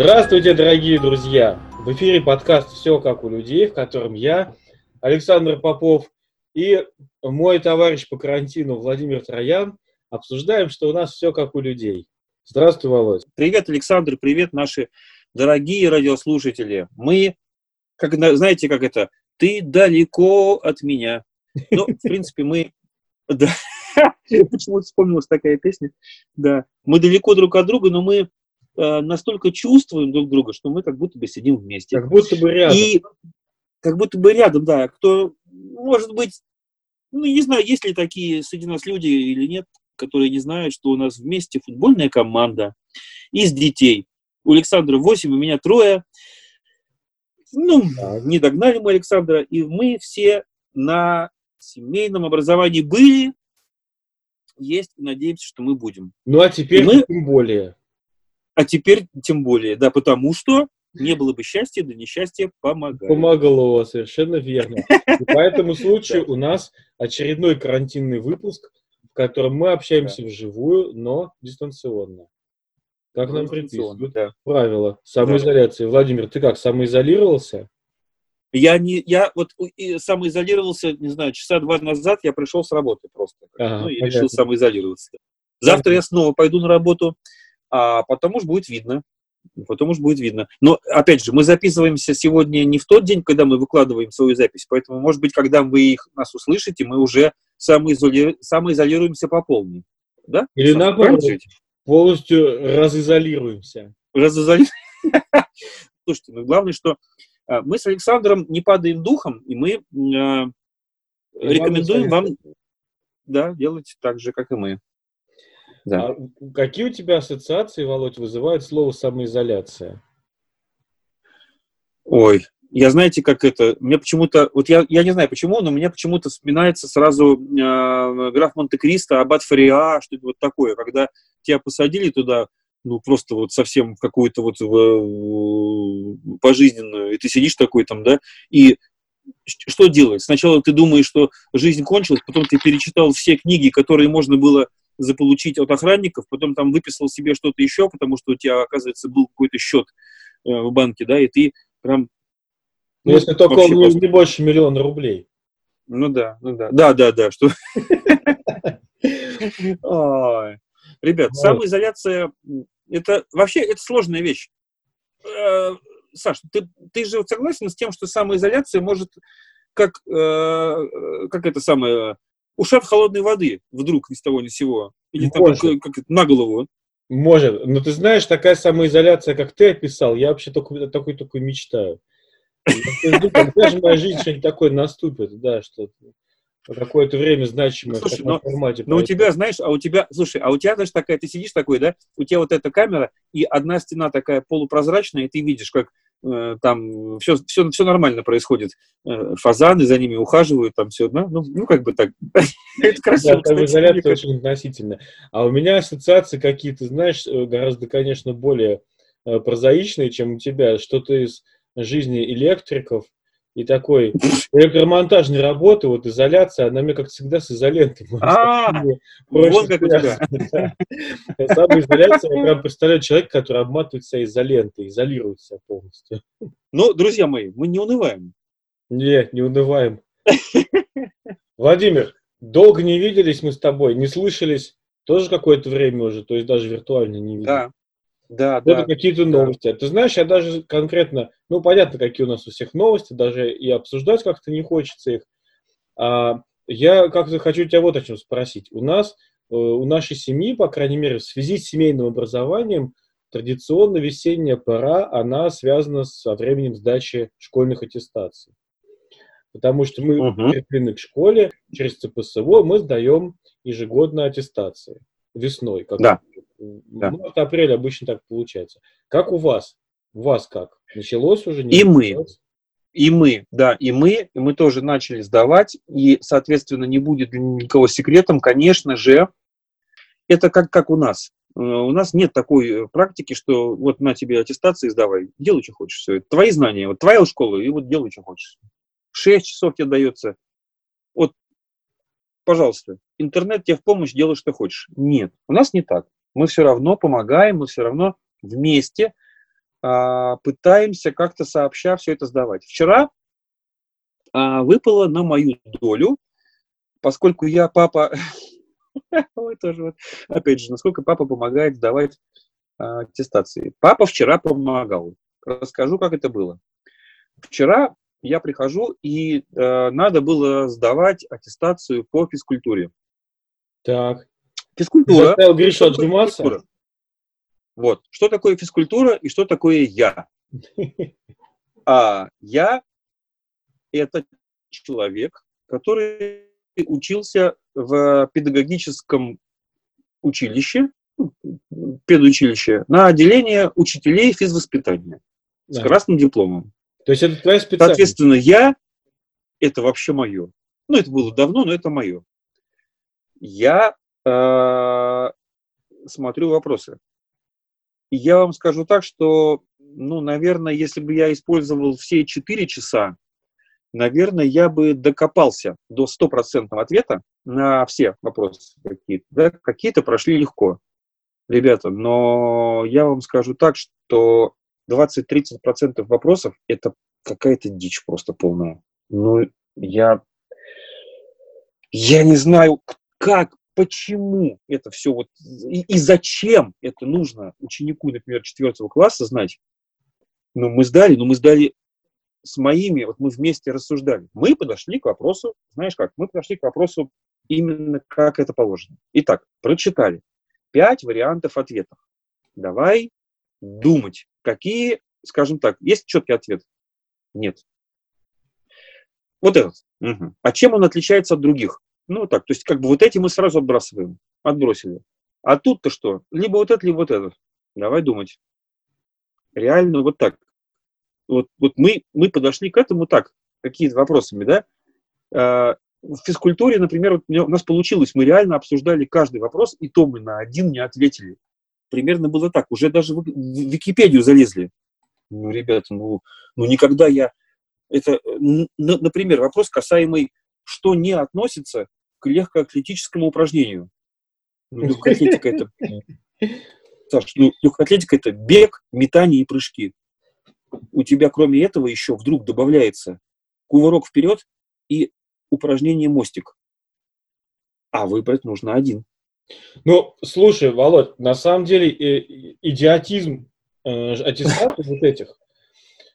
Здравствуйте, дорогие друзья! В эфире подкаст «Все как у людей», в котором я, Александр Попов и мой товарищ по карантину Владимир Троян обсуждаем, что у нас все как у людей. Здравствуй, Володь. Привет, Александр, привет, наши дорогие радиослушатели. Мы, как, знаете, как это, ты далеко от меня. Ну, в принципе, мы... Почему-то вспомнилась такая песня. Да. Мы далеко друг от друга, но мы э, настолько чувствуем друг друга, что мы как будто бы сидим вместе. Как будто бы рядом. И как будто бы рядом, да. Кто, может быть, ну, не знаю, есть ли такие среди нас люди или нет, которые не знают, что у нас вместе футбольная команда из детей. У Александра 8, у меня трое. Ну, не догнали мы Александра, и мы все на семейном образовании были, есть, надеемся, что мы будем. Ну, а теперь мы... тем более. А теперь тем более, да, потому что не было бы счастья, да несчастье помогает. Помогло, совершенно верно. И по этому случаю у нас очередной карантинный выпуск, в котором мы общаемся вживую, но дистанционно. Как нам предписывают да. правила самоизоляции. Владимир, ты как, самоизолировался? Я не, я вот самоизолировался, не знаю, часа два назад я пришел с работы просто. Ага, ну, и решил самоизолироваться. Завтра я снова пойду на работу, а потом уж будет видно. Потом уж будет видно. Но, опять же, мы записываемся сегодня не в тот день, когда мы выкладываем свою запись, поэтому, может быть, когда вы их, нас услышите, мы уже самоизоли... самоизолируемся по полной. Да? Или Сам, наоборот, полностью разизолируемся. Разизолируемся. Слушайте, ну главное, что а, мы с Александром не падаем духом, и мы э, рекомендуем вам да, делать так же, как и мы. Да. А какие у тебя ассоциации, Володь, вызывает слово самоизоляция? Ой, я знаете, как это, мне почему-то, вот я, я не знаю почему, но мне почему-то вспоминается сразу э, граф Монте-Кристо, аббат Фариа, что-то вот такое, когда тебя посадили туда, ну, просто вот совсем в какую-то вот в, пожизненную, и ты сидишь такой там, да, и что делать? Сначала ты думаешь, что жизнь кончилась, потом ты перечитал все книги, которые можно было заполучить от охранников, потом там выписал себе что-то еще, потому что у тебя, оказывается, был какой-то счет э, в банке, да, и ты прям... Ну, если только он не, просто... не больше миллиона рублей. Ну да, ну да, да, да, да, что... Ребят, самоизоляция, это вообще, это сложная вещь. Э, Саш, ты, ты же согласен с тем, что самоизоляция может, как, э, как это самое, ушат холодной воды вдруг ни с того ни с сего. Или там, как, как, на голову. Может. Но ты знаешь, такая самоизоляция, как ты описал, я вообще только, такой такой мечтаю. Когда же моя жизнь что-нибудь такое наступит, да, что какое-то время значимое слушай, в таком но, формате. Но у тебя, знаешь, а у тебя, слушай, а у тебя, знаешь, такая, ты сидишь такой, да, у тебя вот эта камера, и одна стена такая полупрозрачная, и ты видишь, как там все, все, все нормально происходит. Э, фазаны за ними ухаживают, там все, ну, ну, ну как бы так. Это красиво. Да, изоляция очень относительно. А у меня ассоциации какие-то, знаешь, э, гораздо, конечно, более э, прозаичные, чем у тебя. Что-то из жизни электриков, и такой электромонтажной работы, вот изоляция, она мне как всегда с изолентой. А, вот как у тебя. Самоизоляция, я прям представляю человека, который обматывает себя изолентой, изолирует себя полностью. Ну, друзья мои, мы не унываем. Нет, не унываем. Владимир, долго не виделись мы с тобой, не слышались тоже какое-то время уже, то есть даже виртуально не виделись. Да, да, да. какие-то новости. Ты знаешь, я даже конкретно, ну, понятно, какие у нас у всех новости, даже и обсуждать как-то не хочется их. А, я как-то хочу тебя вот о чем спросить. У нас, э, у нашей семьи, по крайней мере, в связи с семейным образованием, традиционно весенняя пора, она связана со временем сдачи школьных аттестаций. Потому что мы uh-huh. прикреплены к школе, через ЦПСО мы сдаем ежегодно аттестации весной. Как да. Да. Ну, это апрель обычно так получается. Как у вас? У вас как? Началось уже? Не и началось? мы. И мы, да, и мы, и мы тоже начали сдавать, и, соответственно, не будет для никого секретом, конечно же, это как, как у нас. Э, у нас нет такой э, практики, что вот на тебе аттестации сдавай, делай, что хочешь, все. Это твои знания, вот твоя школа, и вот делай, что хочешь. Шесть часов тебе дается. Вот, пожалуйста, интернет тебе в помощь, делай, что хочешь. Нет, у нас не так мы все равно помогаем, мы все равно вместе а, пытаемся как-то сообща все это сдавать. Вчера а, выпало на мою долю, поскольку я папа, Ой, тоже вот. Опять же, насколько папа помогает сдавать а, аттестации. Папа вчера помогал. Расскажу, как это было. Вчера я прихожу, и э, надо было сдавать аттестацию по физкультуре. Так. Физкультура. Заставил Гришу отжиматься? Физкультура? Вот. Что такое физкультура и что такое я? А я – это человек, который учился в педагогическом училище, ну, педучилище, на отделение учителей физвоспитания да. с красным дипломом. То есть это твоя специальность? Соответственно, я – это вообще мое. Ну, это было давно, но это мое. Я э, смотрю вопросы. Я вам скажу так, что, ну, наверное, если бы я использовал все четыре часа, наверное, я бы докопался до стопроцентного ответа на все вопросы какие-то. Да? Какие-то прошли легко, ребята, но я вам скажу так, что 20-30% вопросов – это какая-то дичь просто полная. Ну, я, я не знаю, как, почему это все вот, и, и зачем это нужно ученику, например, четвертого класса знать. Ну, мы сдали, но мы сдали с моими, вот мы вместе рассуждали. Мы подошли к вопросу, знаешь как, мы подошли к вопросу именно как это положено. Итак, прочитали. Пять вариантов ответов. Давай думать, какие, скажем так, есть четкий ответ? Нет. Вот этот. Угу. А чем он отличается от других? Ну, так, то есть, как бы вот эти мы сразу отбрасываем, отбросили. А тут-то что? Либо вот это, либо вот этот. Давай думать. Реально вот так. Вот, вот мы, мы подошли к этому так, какие-то вопросами, да? А, в физкультуре, например, у нас получилось, мы реально обсуждали каждый вопрос, и то мы на один не ответили. Примерно было так. Уже даже в Википедию залезли. Ну, ребята, ну, ну никогда я... Это, например, вопрос, касаемый, что не относится к легкоатлетическому упражнению. Ну, легкоатлетика это... Саш, ну, легкоатлетика это бег, метание и прыжки. У тебя, кроме этого, еще вдруг добавляется кувырок вперед и упражнение мостик. А выбрать нужно один. Ну, слушай, Володь, на самом деле э, идиотизм э, аттестатов вот этих,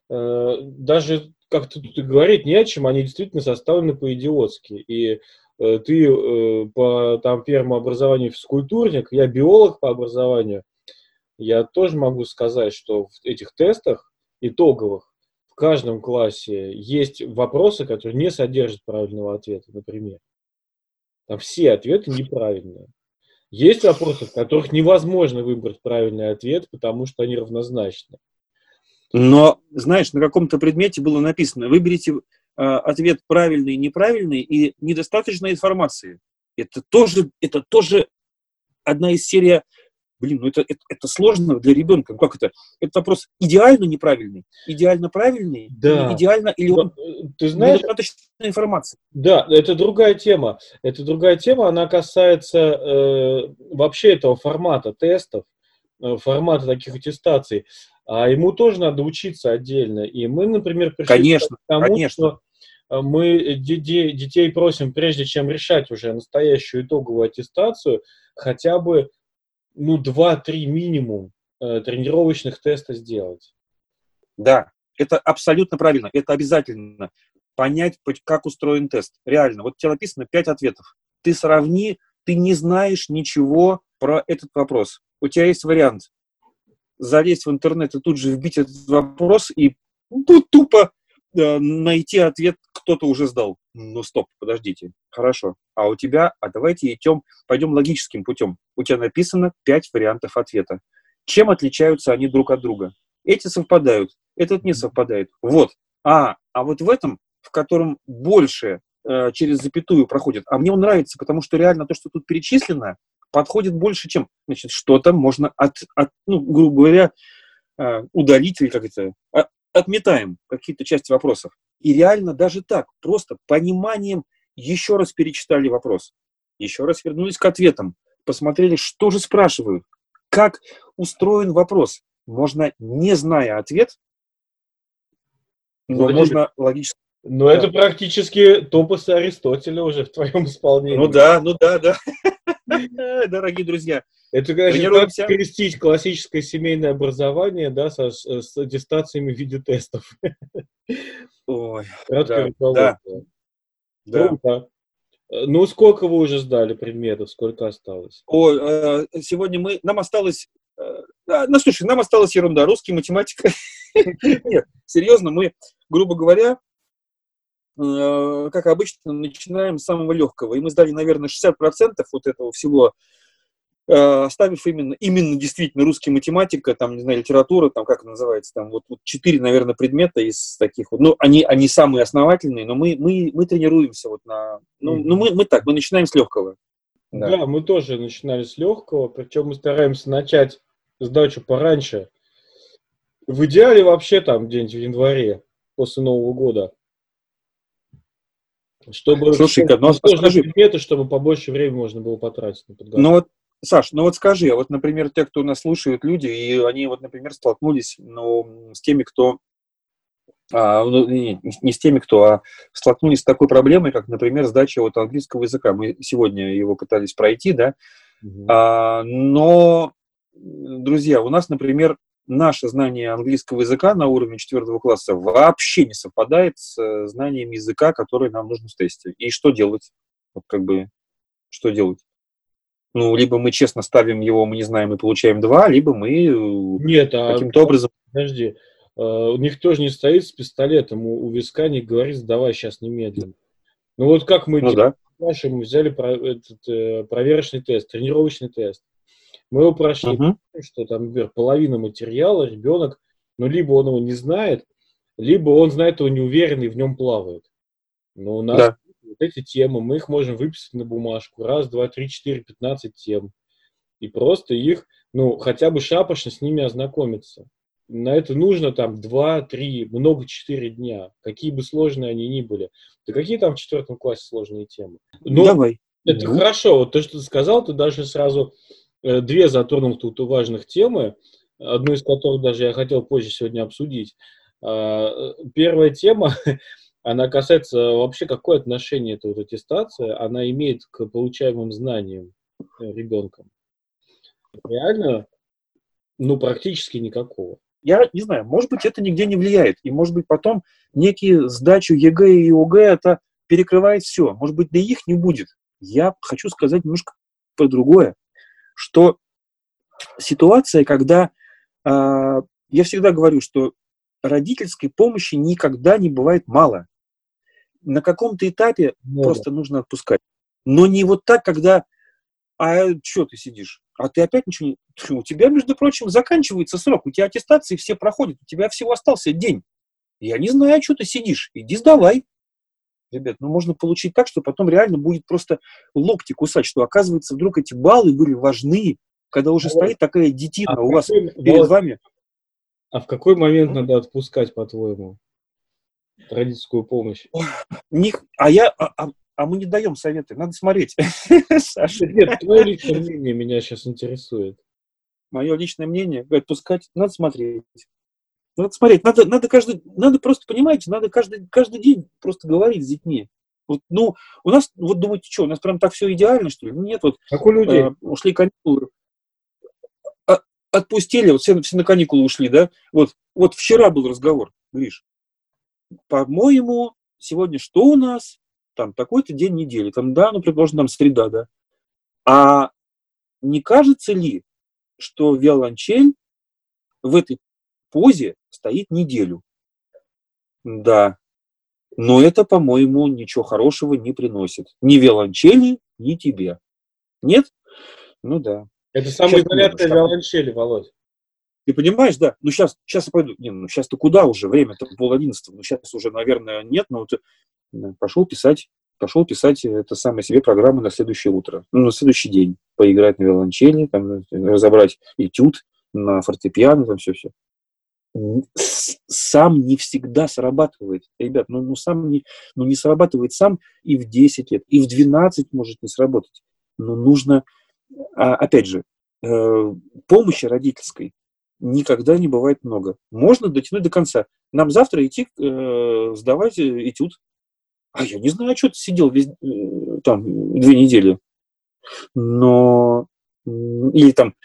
э, даже как-то тут говорить не о чем, они действительно составлены по-идиотски. И э, ты э, по там, первому образованию физкультурник, я биолог по образованию, я тоже могу сказать, что в этих тестах итоговых в каждом классе есть вопросы, которые не содержат правильного ответа, например. Там все ответы неправильные. Есть вопросы, в которых невозможно выбрать правильный ответ, потому что они равнозначны. Но, знаешь, на каком-то предмете было написано, выберите э, ответ правильный неправильный, и недостаточно информации. Это тоже, это тоже одна из серий блин, ну это, это, это сложно для ребенка. Как это? Это вопрос идеально неправильный, идеально правильный, да. идеально, или он э, ты знаешь, недостаточно информации. Да, это другая тема. Это другая тема, она касается э, вообще этого формата тестов, э, формата таких аттестаций. А ему тоже надо учиться отдельно. И мы, например, пришли конечно, к тому, конечно. что мы детей просим, прежде чем решать уже настоящую итоговую аттестацию, хотя бы ну, 2-3 минимум э, тренировочных теста сделать. Да, это абсолютно правильно, это обязательно. Понять, как устроен тест. Реально, вот тебе написано 5 ответов. Ты сравни, ты не знаешь ничего про этот вопрос. У тебя есть вариант залезть в интернет и тут же вбить этот вопрос и ну, тупо найти ответ кто-то уже сдал. Ну, стоп, подождите. Хорошо. А у тебя, а давайте идем, пойдем логическим путем. У тебя написано пять вариантов ответа. Чем отличаются они друг от друга? Эти совпадают, этот не совпадает. Вот. А, а вот в этом, в котором больше э, через запятую проходит, а мне он нравится, потому что реально то, что тут перечислено, подходит больше, чем, значит, что-то можно от, от ну, грубо говоря, э, удалить или как это, а, отметаем какие-то части вопросов. И реально даже так, просто пониманием еще раз перечитали вопрос, еще раз вернулись к ответам, посмотрели, что же спрашивают, как устроен вопрос. можно, не зная ответ, но Владимир, можно логически... Ну, это практически топосы Аристотеля уже в твоем исполнении. Ну да, ну да, да. Дорогие друзья, Это, конечно, как скрестить классическое семейное образование, да, со, с аттестациями в виде тестов. ой, Краткое Да, да. Круто. Э, Ну, сколько вы уже сдали предметов, сколько осталось? Ой, э, сегодня мы, нам осталось, э, ну слушай, нам осталась ерунда, русский, математика. Нет, серьезно, мы, грубо говоря, э, как обычно, начинаем с самого легкого. И мы сдали, наверное, 60% вот этого всего, оставив именно, именно действительно русский, математика, там, не знаю, литература, там, как это называется, там, вот, вот четыре, наверное, предмета из таких вот, ну, они, они самые основательные, но мы, мы, мы тренируемся вот на, ну, ну мы, мы так, мы начинаем с легкого. Да. мы тоже начинали с легкого, причем мы стараемся начать сдачу пораньше. В идеале вообще там где-нибудь в январе, после Нового года. Чтобы Слушай-ка, ну, сложные скажи- предметы, чтобы побольше времени можно было потратить на подготовку. Ну вот, Саш, ну вот скажи, а вот, например, те, кто нас слушают, люди, и они вот, например, столкнулись ну, с теми, кто а, ну, не, не- с теми, кто, а столкнулись с такой проблемой, как, например, сдача вот английского языка. Мы сегодня его пытались пройти, да, Мгм. а, но, друзья, у нас, например, наше знание английского языка на уровне четвертого класса вообще не совпадает с э, знанием языка, который нам нужно в тесте. И что делать? Вот как бы, что делать? Ну, либо мы честно ставим его, мы не знаем, и получаем два, либо мы э, Нет, а каким-то образом... подожди, э, никто же не стоит с пистолетом у, у виска, не говорит, сдавай сейчас немедленно. Ну вот как мы Ну да. Дальше мы взяли про- этот, э, проверочный тест, тренировочный тест. Мы его прошли, Мгм. что там, например, половина материала ребенок, ну, либо он его не знает, либо он знает его неуверенно и в нем плавает. Но у нас Да. Вот эти темы, мы их можем выписать на бумажку. Раз, два, три, четыре, пятнадцать тем. И просто их, ну, хотя бы шапочно с ними ознакомиться. На это нужно там два, три, много четыре дня, какие бы сложные они ни были. Да какие там в четвертом классе сложные темы? Но Давай. это Ну. хорошо. Вот то, что ты сказал, ты даже сразу э, две затронул тут важных темы, одну из которых даже я хотел позже сегодня обсудить. А, э, Первая тема, она касается вообще, какое отношение эта вот аттестация, она имеет к получаемым знаниям э, ребенком. Реально, ну, практически никакого. Я не знаю, может быть, это нигде не влияет. И, может быть, потом некие сдачу ЕГЭ и ОГЭ это перекрывает все. Может быть, да их не будет. Я хочу сказать немножко про другое, что ситуация, когда а, я всегда говорю, что родительской помощи никогда не бывает мало. На каком-то этапе Много. просто нужно отпускать. Но не вот так, когда а что ты сидишь? А ты опять ничего не... У тебя, между прочим, заканчивается срок, у тебя аттестации все проходят, у тебя всего остался день. Я не знаю, что ты сидишь, иди сдавай. Ребят, ну можно получить так, что потом реально будет просто локти кусать, что оказывается вдруг эти баллы были важны, когда уже Вот. стоит такая детина А у вас какой- перед вами. а в какой момент надо отпускать, по-твоему, родительскую помощь? Них... А я, а, а- а мы не даем советы, надо смотреть. Саша, Нет, твое личное мнение меня сейчас интересует. мое личное мнение, отпускать, надо смотреть. Надо смотреть, надо, надо каждый, надо просто, понимаете, надо каждый, каждый день просто говорить с детьми. Вот, ну, у нас, вот думаете, что, у нас прям так все идеально, что ли? Ну, Нет, вот Как у людей. э, ушли каникулы, а- отпустили, вот все, все на каникулы ушли, да? Вот, вот вчера был разговор, Гриш. По-моему, сегодня что у нас? Там такой-то день недели, там, да, ну, предположим, там среда, да. А не кажется ли, что виолончель в этой позе стоит неделю? Да. Но это, по-моему, ничего хорошего не приносит. Ни виолончели, ни тебе. Нет? Ну да. Это самоизоляция виолончели, Володь. Ты понимаешь, да? Ну сейчас, сейчас я пойду. Не, ну сейчас-то куда уже? Время-то пол одиннадцатого. Ну сейчас уже, наверное, нет. Но вот, э, пошел писать, пошел писать это самое себе программы на следующее утро. Ну, на следующий день. Поиграть на виолончели, там, э, разобрать этюд на фортепиано, там все-все. Сам не всегда срабатывает. Ребят, ну, ну сам не, ну, не срабатывает сам и в 10 лет, и в 12 может не сработать. Но нужно, а, опять же, э, помощи родительской никогда не бывает много. Можно дотянуть до конца. Нам завтра идти э, сдавать этюд. А я не знаю, что ты сидел весь, э, там две недели. Но или там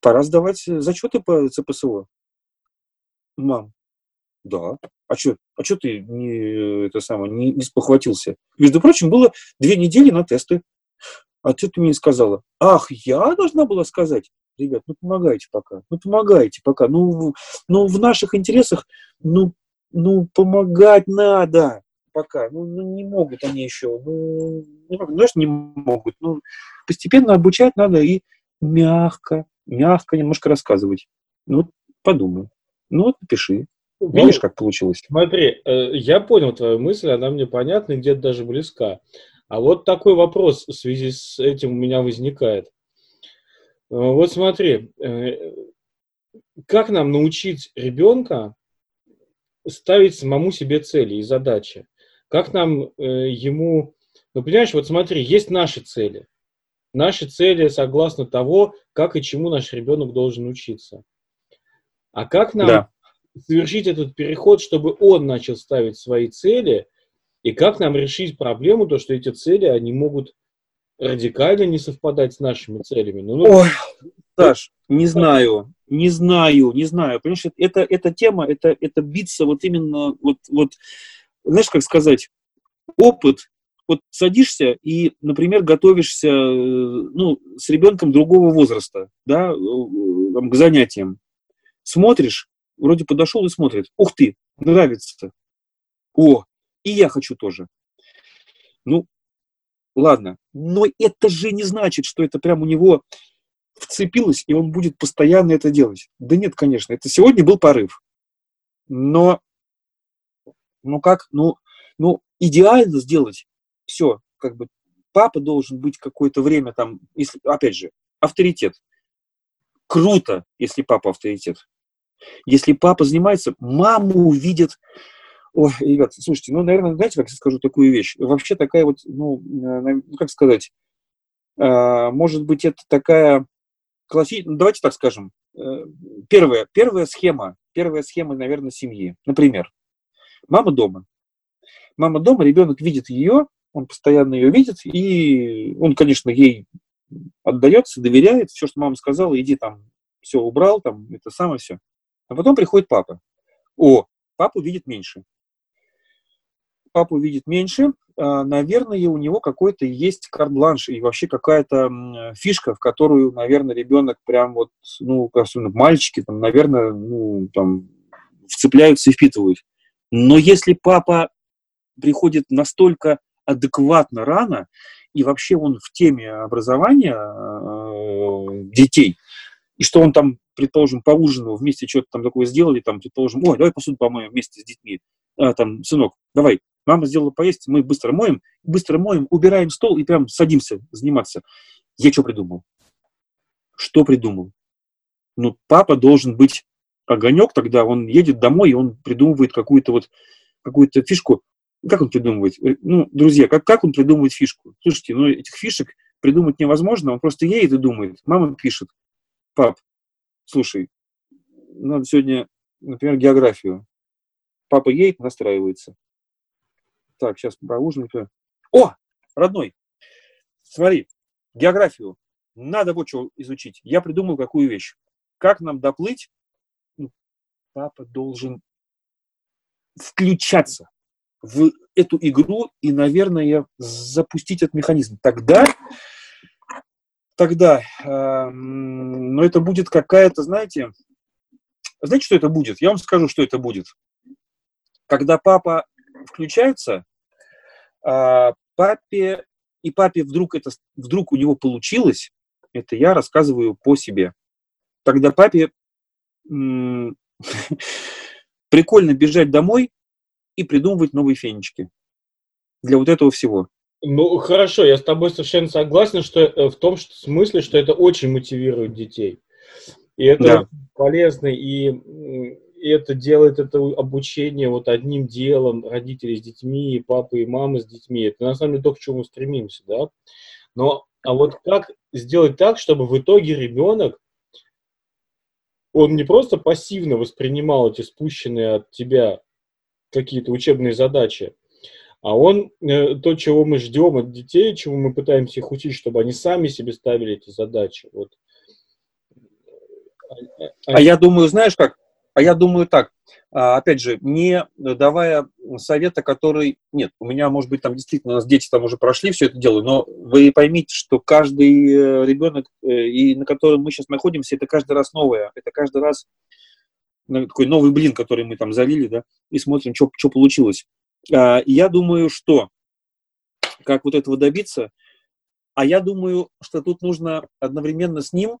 пора сдавать зачеты по ЦПСО. Мам, да. А что, а что ты не, это самое, не, не спохватился? Между прочим, было две недели на тесты. А ты, ты мне сказала, ах, я должна была сказать? Ребят, ну помогайте пока, ну помогайте пока. Ну, ну в наших интересах, ну, ну помогать надо пока. Ну, ну не могут они еще. Ну, могут, знаешь, не могут. Ну, постепенно обучать надо и мягко, мягко немножко рассказывать. Ну, подумай. Ну, вот напиши. Видишь, ну, как получилось? Смотри, э, я понял твою мысль, она мне понятна и где-то даже близка. А вот такой вопрос в связи с этим у меня возникает. Э, вот смотри, э, как нам научить ребенка ставить самому себе цели и задачи? Как нам ему... Ну, понимаешь, вот смотри, есть наши цели. Наши цели согласно того, как и чему наш ребенок должен учиться. А как нам да. совершить этот переход, чтобы он начал ставить свои цели, и как нам решить проблему, то, что эти цели, они могут радикально не совпадать с нашими целями. Ну, ну, Ой, Саш, не знаю, не знаю, не знаю. Понимаешь, это, эта тема, это, это биться вот именно, вот, вот, знаешь, как сказать, опыт, вот садишься и, например, готовишься, э, ну, с ребенком другого возраста, да, э, там, к занятиям смотришь, вроде подошел и смотрит, ух ты, нравится, о, и я хочу тоже. Ну, ладно, но это же не значит, что это прям у него вцепилось, и он будет постоянно это делать. Да нет, конечно, это сегодня был порыв. Но, ну как, ну, ну идеально сделать все, как бы папа должен быть какое-то время там, если, опять же, авторитет. Круто, если папа авторитет. Если папа занимается, маму увидит. Ой, ребят, слушайте, ну, наверное, знаете, как я скажу такую вещь? Вообще такая вот, ну, ну как сказать, а, может быть, это такая классическая, ну, давайте так скажем, э, первая, первая схема, первая схема, наверное, семьи. Например, мама дома. Мама дома, ребенок видит ее, он постоянно ее видит, и он, конечно, ей отдается, доверяет, все, что мама сказала, иди там, все убрал, там, это самое все. А потом приходит папа. О, папу видит меньше. Папу видит меньше, а, наверное, у него какой-то есть карт-бланш и вообще какая-то фишка, в которую, наверное, ребенок прям вот, ну, особенно мальчики, там, наверное, ну, там, вцепляются и впитывают. Но если папа приходит настолько адекватно рано, и вообще он в теме образования э, детей, и что он там, предположим, поужинал, вместе что-то там такое сделали, там, предположим, ой, давай посуду помоем вместе с детьми, а, там, сынок, давай, мама сделала поесть, мы быстро моем, быстро моем, убираем стол и прям садимся заниматься. Я что придумал? Что придумал? Ну, папа должен быть огонек тогда, он едет домой, и он придумывает какую-то вот какую-то фишку. Как он придумывает? Э, ну, друзья, как, как он придумывает фишку? Слушайте, ну, этих фишек придумать невозможно, он просто едет и думает. Мама пишет, пап, слушай, надо сегодня, например, географию. Папа едет, настраивается. Так, сейчас поужинаем. О, родной, смотри, географию. Надо вот что изучить. Я придумал какую вещь. Как нам доплыть? Ну, папа должен включаться в эту игру и, наверное, запустить этот механизм. Тогда, тогда, э, но это будет какая-то, знаете, знаете, что это будет? Я вам скажу, что это будет. Когда папа включается, э, папе и папе вдруг это вдруг у него получилось, это я рассказываю по себе. Тогда папе прикольно бежать домой и придумывать новые фенечки для вот этого всего. Ну, хорошо, я с тобой совершенно согласен, что э, в том что, смысле, что это очень мотивирует детей. И это да. полезно, и это делает это обучение вот одним делом родителей с детьми, и папы, и мамы с детьми. Это на самом деле то, к чему мы стремимся, да. Но, а вот как сделать так, чтобы в итоге ребенок он не просто пассивно воспринимал эти спущенные от тебя какие-то учебные задачи, а он э, то, чего мы ждем от детей, чего мы пытаемся их учить, чтобы они сами себе ставили эти задачи. Вот. А я думаю, знаешь как? А я думаю так, а, опять же, не давая совета, который... Нет, у меня, может быть, там действительно, у нас дети там уже прошли все это дело, но вы поймите, что каждый э, ребенок, э, и на котором мы сейчас находимся, это каждый раз новое, это каждый раз ну, такой новый блин, который мы там залили, да, и смотрим, что, получилось. А, я думаю, что как вот этого добиться, а я думаю, что тут нужно одновременно с ним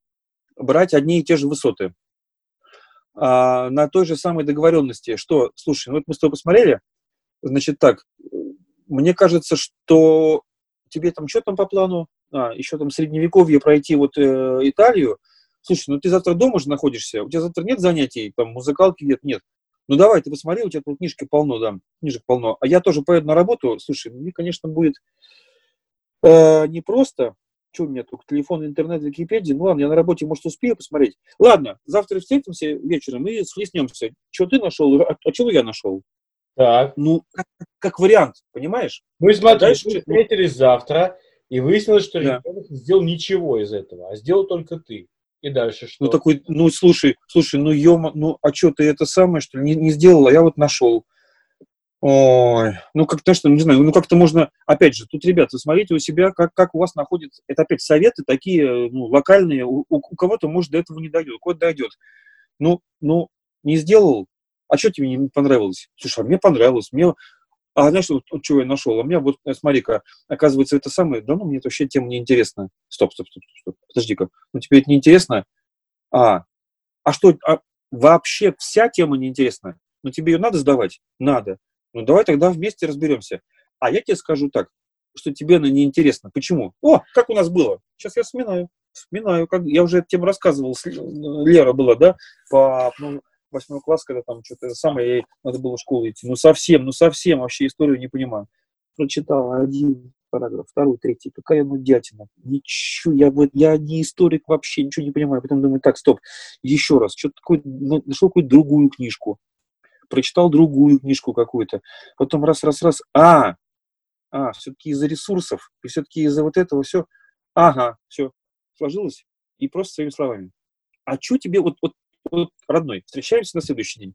брать одни и те же высоты. А, на той же самой договоренности, что, слушай, ну вот мы с тобой посмотрели, значит так, мне кажется, что тебе там что там по плану? А, еще там средневековье пройти вот э, Италию. Слушай, ну ты завтра дома же находишься, у тебя завтра нет занятий, там музыкалки нет, нет. Ну давай, ты посмотри, у тебя тут книжки полно, да, книжек полно. А я тоже поеду на работу. Слушай, мне, конечно, будет э, непросто, что у меня только телефон, интернет, Википедия. Ну ладно, я на работе, может, успею посмотреть. Ладно, завтра встретимся вечером и схлестнемся. Что ты нашел, а, а чего я нашел? Так. Ну, как, как вариант, понимаешь? Ну и смотри, а дальше... мы встретились завтра, и выяснилось, что да. ребенок не сделал ничего из этого, а сделал только ты. И дальше что? Ну такой, ну слушай, слушай, ну ё, ну а что ты это самое, что ли, не, не сделал, а я вот нашел. Ой, ну как-то, что, не знаю, ну как-то можно, опять же, тут, ребята, смотрите у себя, как, как у вас находится, это опять советы такие, ну, локальные, у, у, кого-то, может, до этого не дойдет, у кого-то дойдет. Ну, ну, не сделал, а что тебе не понравилось? Слушай, а мне понравилось, мне, а знаешь, вот, вот чего я нашел? А мне вот, э, смотри-ка, оказывается, это самое, да ну, мне это вообще тема не интересна. Стоп, стоп, стоп, стоп, подожди-ка, ну тебе это не интересно? А, а что, а вообще вся тема не интересна? Ну тебе ее надо сдавать? Надо. Ну, давай тогда вместе разберемся. А я тебе скажу так, что тебе она неинтересна. Почему? О, как у нас было. Сейчас я вспоминаю. Вспоминаю, как я уже эту тему рассказывал, Лера была, да, по ну, восьмой класс, когда там что-то самое, ей надо было в школу идти. Ну, совсем, ну, совсем вообще историю не понимаю. Прочитала один параграф, второй, третий. Какая ну дятина. Ничего, я, вот, я не историк вообще, ничего не понимаю. Потом думаю, так, стоп, еще раз, что-то такое, нашел какую-то другую книжку прочитал другую книжку какую-то, потом раз, раз, раз, а, а, все-таки из-за ресурсов, и все-таки из-за вот этого все, ага, все, сложилось, и просто своими словами. А что тебе, вот, вот, вот, родной, встречаемся на следующий день,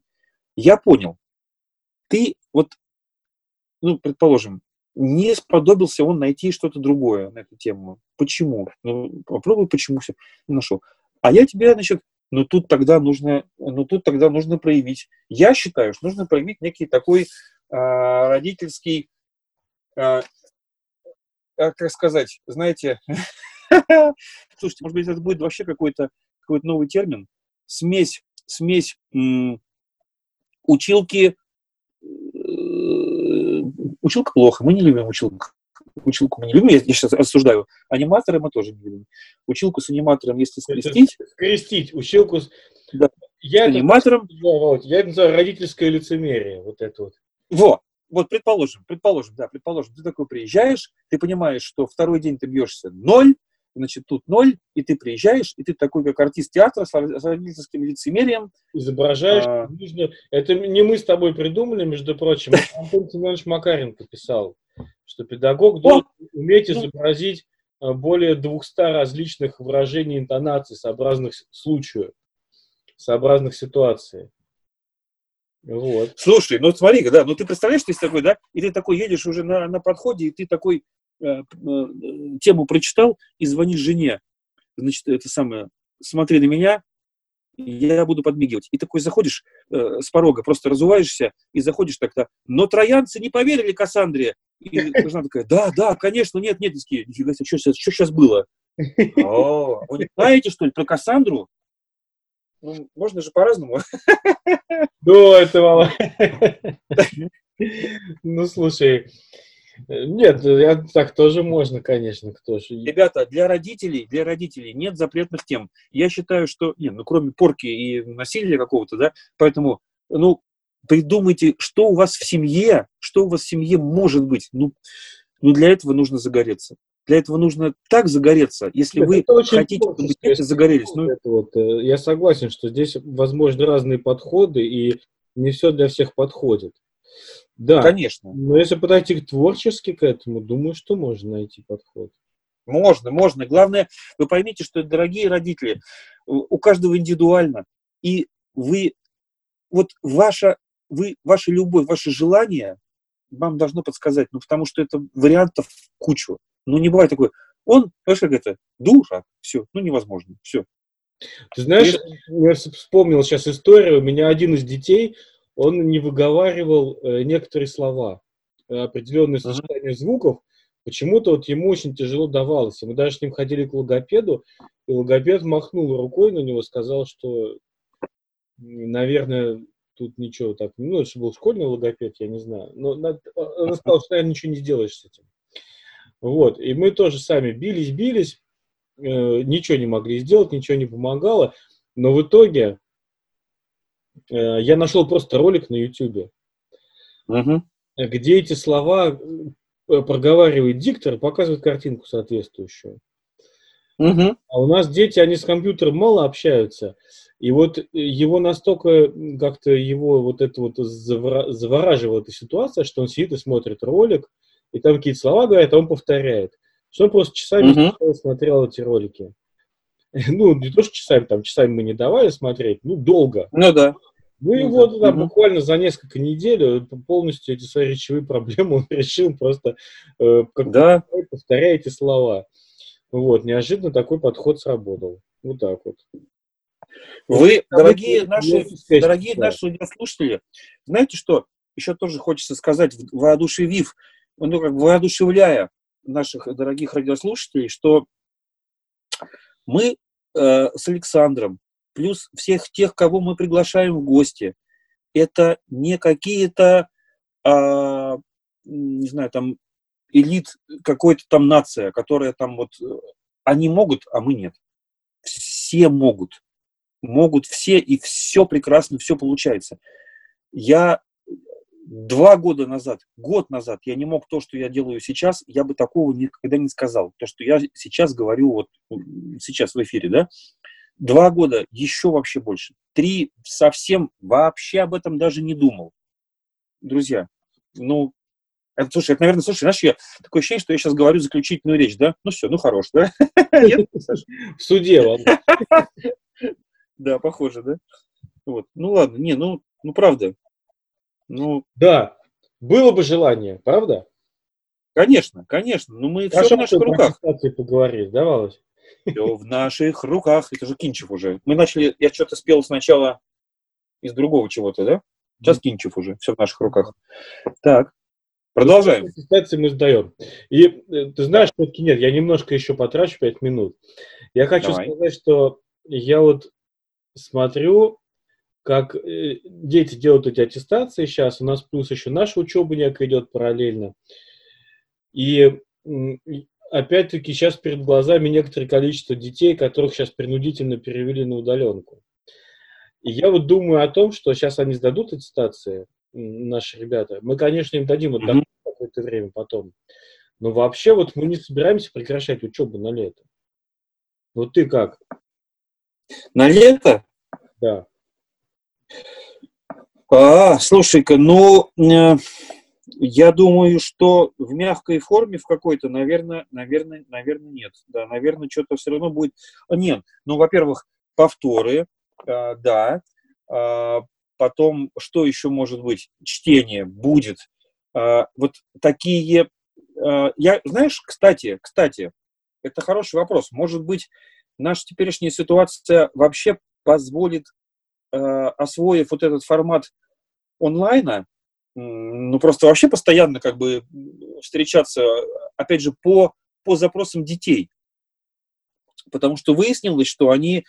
я понял, ты вот, ну, предположим, не сподобился он найти что-то другое на эту тему. Почему? Ну, попробуй, почему все не нашел. А я тебе, значит, но тут тогда нужно, но тут тогда нужно проявить. Я считаю, что нужно проявить некий такой э, родительский, э, как сказать, знаете, слушайте, может быть, это будет вообще какой-то какой новый термин, смесь, смесь училки, э, училка плохо, мы не любим училку, училку мы не любим, я, я сейчас осуждаю. Аниматоры мы тоже не любим. Училку с аниматором, если скрестить... Скрестить, училку с... Да. Я аниматором... Это, я это называю родительское лицемерие, вот это вот. Во, вот предположим, предположим, да, предположим, ты такой приезжаешь, ты понимаешь, что второй день ты бьешься ноль, значит, тут ноль, и ты приезжаешь, и ты такой, как артист театра, с родительским лицемерием. Изображаешь. А... Нужно... Это не мы с тобой придумали, между прочим. Антон Семенович Макаренко писал что педагог должен уметь ну. изобразить э, более 200 различных выражений интонаций, сообразных случаю, сообразных ситуациям. Вот. Слушай, ну смотри, да, ну ты представляешь, ты такой, да, и ты такой едешь уже на, на подходе, и ты такой э, э, тему прочитал и звонишь жене. Значит, это самое, смотри на меня, я буду подмигивать. И такой заходишь э, с порога, просто разуваешься и заходишь так-то. Но троянцы не поверили Кассандре. И жена такая, да, да, конечно, нет, нет, такие, нифига себе, что сейчас, что сейчас было? О, вы не знаете, что ли, про Кассандру? Ну, можно же по-разному. Ну, это мало. Ну, слушай, нет, так тоже можно, конечно, кто же. Ребята, для родителей, для родителей нет запретных тем. Я считаю, что, нет, ну, кроме порки и насилия какого-то, да, поэтому, ну, придумайте, что у вас в семье, что у вас в семье может быть. Ну, ну для этого нужно загореться. для этого нужно так загореться, если Нет, вы хотите, чтобы дети загорелись. Ну... Это вот, э, я согласен, что здесь возможны разные подходы, и не все для всех подходит. Да, конечно. Но если подойти творчески к этому, думаю, что можно найти подход. Можно, можно. Главное, вы поймите, что, дорогие родители, у каждого индивидуально. И вы, вот ваша, вы, ваша любовь, ваше желание вам должно подсказать, ну, потому что это вариантов кучу. Ну, не бывает такой, он, знаешь, как это, душа, все, ну, невозможно, все. Ты знаешь, я вспомнил сейчас историю, у меня один из детей, он не выговаривал э, некоторые слова, э, определенные сочетания uh-huh. звуков, почему-то вот ему очень тяжело давалось. Мы даже с ним ходили к логопеду, и логопед махнул рукой на него, сказал, что, наверное, тут ничего так, ну, это был школьный логопед, я не знаю, но он сказал, что, наверное, ничего не сделаешь с этим. Вот, и мы тоже сами бились, бились, э, ничего не могли сделать, ничего не помогало, но в итоге я нашел просто ролик на YouTube, uh-huh. где эти слова э, проговаривает диктор, показывает картинку соответствующую. Угу. А у нас дети, они с компьютером мало общаются. И вот его настолько как-то его вот это вот завораживала эта ситуация, что он сидит и смотрит ролик, и там какие-то слова говорят, а он повторяет. Что он просто часами угу. смотрел эти ролики. Ну, не то, что часами, там часами мы не давали смотреть, ну, долго. Ну да. Ну и ну, вот да. угу. буквально за несколько недель полностью эти свои речевые проблемы он решил просто э, как да. повторяя эти слова. Вот, неожиданно такой подход сработал. Вот так вот. Вы, дорогие наши, дорогие наши слушатели, знаете что? Еще тоже хочется сказать, воодушевив, ну, как воодушевляя наших дорогих радиослушателей, что мы э, с Александром, плюс всех тех, кого мы приглашаем в гости, это не какие-то, э, не знаю, там элит какой-то там нация, которая там вот, э, они могут, а мы нет. Все могут. Могут все, и все прекрасно, все получается. Я два года назад, год назад я не мог то, что я делаю сейчас, я бы такого никогда не сказал. То, что я сейчас говорю вот сейчас в эфире, да, два года еще вообще больше. Три совсем вообще об этом даже не думал. Друзья, ну, это, слушай, это, наверное, слушай, знаешь, я такое ощущение, что я сейчас говорю заключительную речь, да? Ну все, ну хорош, да? В суде, ладно. Да, похоже, да? Вот. Ну ладно, не, ну, ну правда. Ну, да, было бы желание, правда? Конечно, конечно. Но мы все в наших руках. поговорить, да, Володь? Все в наших руках. Это же Кинчев уже. Мы начали, я что-то спел сначала из другого чего-то, да? Сейчас Кинчев уже. Все в наших руках. Так. Продолжаем. Ситуации мы сдаем. И э, ты знаешь, все-таки нет, я немножко еще потрачу 5 минут. Я хочу Давай. сказать, что я вот смотрю, как э, дети делают эти аттестации сейчас, у нас плюс еще наша учеба некая идет параллельно. И опять-таки сейчас перед глазами некоторое количество детей, которых сейчас принудительно перевели на удаленку. И я вот думаю о том, что сейчас они сдадут аттестации, наши ребята, мы, конечно, им дадим вот mm-hmm. какое-то время потом. Но вообще вот мы не собираемся прекращать учебу на лето. Вот ты как? На лето? Да. А, слушай-ка, ну, э, я думаю, что в мягкой форме в какой-то, наверное, наверное, наверное, нет. Да, наверное, что-то все равно будет. А, нет, ну, во-первых, повторы, э, да, э, потом, что еще может быть? Чтение будет. А, вот такие... А, я, знаешь, кстати, кстати, это хороший вопрос. Может быть, наша теперешняя ситуация вообще позволит, освоив вот этот формат онлайна, ну, просто вообще постоянно как бы встречаться, опять же, по, по запросам детей. Потому что выяснилось, что они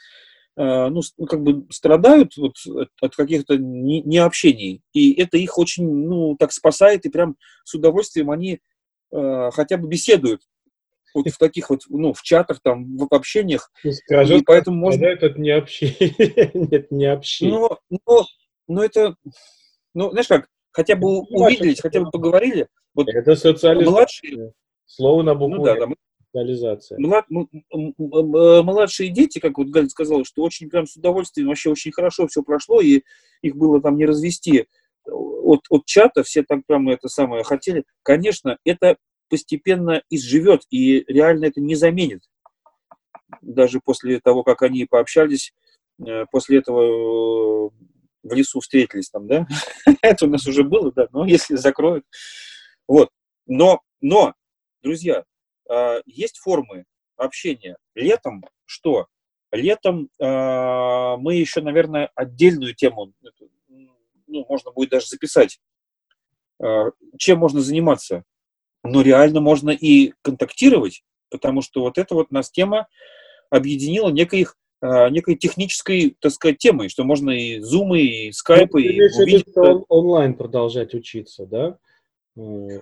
Э, ну, ну, как бы страдают вот от каких-то необщений, и это их очень, ну, так спасает, и прям с удовольствием они э, хотя бы беседуют вот в таких вот, ну, в чатах, там, в общениях. Скажу, и поэтому можно... Это не общение. Нет, не общение. Но, но, но это, ну, знаешь как, хотя бы увиделись, хотя бы поговорили. Вот это социализация. Младшие... Слово на букву. Ну да, да, Реализация. Млад, э, младшие дети, как вот Галя сказала, что очень прям с удовольствием, вообще очень хорошо все прошло, и их было там не развести от, от чата, все так прямо это самое хотели. Конечно, это постепенно изживет, и реально это не заменит. Даже после того, как они пообщались, э, после этого в лесу встретились там, да? это у нас уже было, да, но если закроют. Вот. Но, но, друзья, а, есть формы общения. Летом что? Летом а, мы еще, наверное, отдельную тему, ну, можно будет даже записать, а, чем можно заниматься. Но реально можно и контактировать, потому что вот эта вот нас тема объединила некой, некой технической, так сказать, темой, что можно и зумы, и скайпы, и увидеть. Он, онлайн продолжать учиться, да?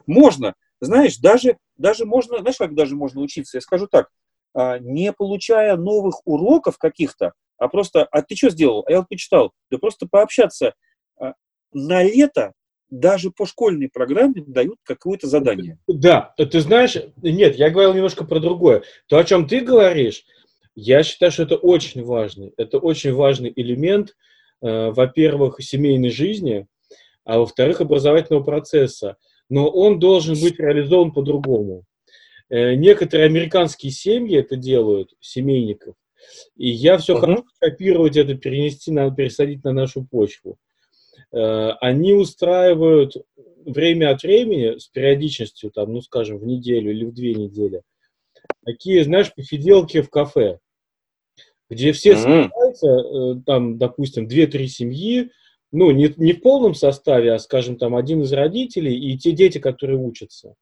Можно. Знаешь, даже, даже можно, знаешь, как даже можно учиться? Я скажу так, а, не получая новых уроков каких-то, а просто, а ты что сделал? А я вот почитал. Да просто пообщаться. А, на лето даже по школьной программе дают какое-то задание. Да, ты знаешь, нет, я говорил немножко про другое. То, о чем ты говоришь, я считаю, что это очень важный, это очень важный элемент, э, во-первых, семейной жизни, а во-вторых, образовательного процесса но он должен быть реализован по-другому. Э, некоторые американские семьи это делают, семейников, и я все uh-huh. хочу копировать это, перенести, на, пересадить на нашу почву. Э, они устраивают время от времени, с периодичностью, там, ну, скажем, в неделю или в две недели, такие, знаешь, посиделки в кафе, где все собираются, э, там, допустим, две-три семьи, ну, не, не в полном составе, а, скажем, там один из родителей и те дети, которые учатся.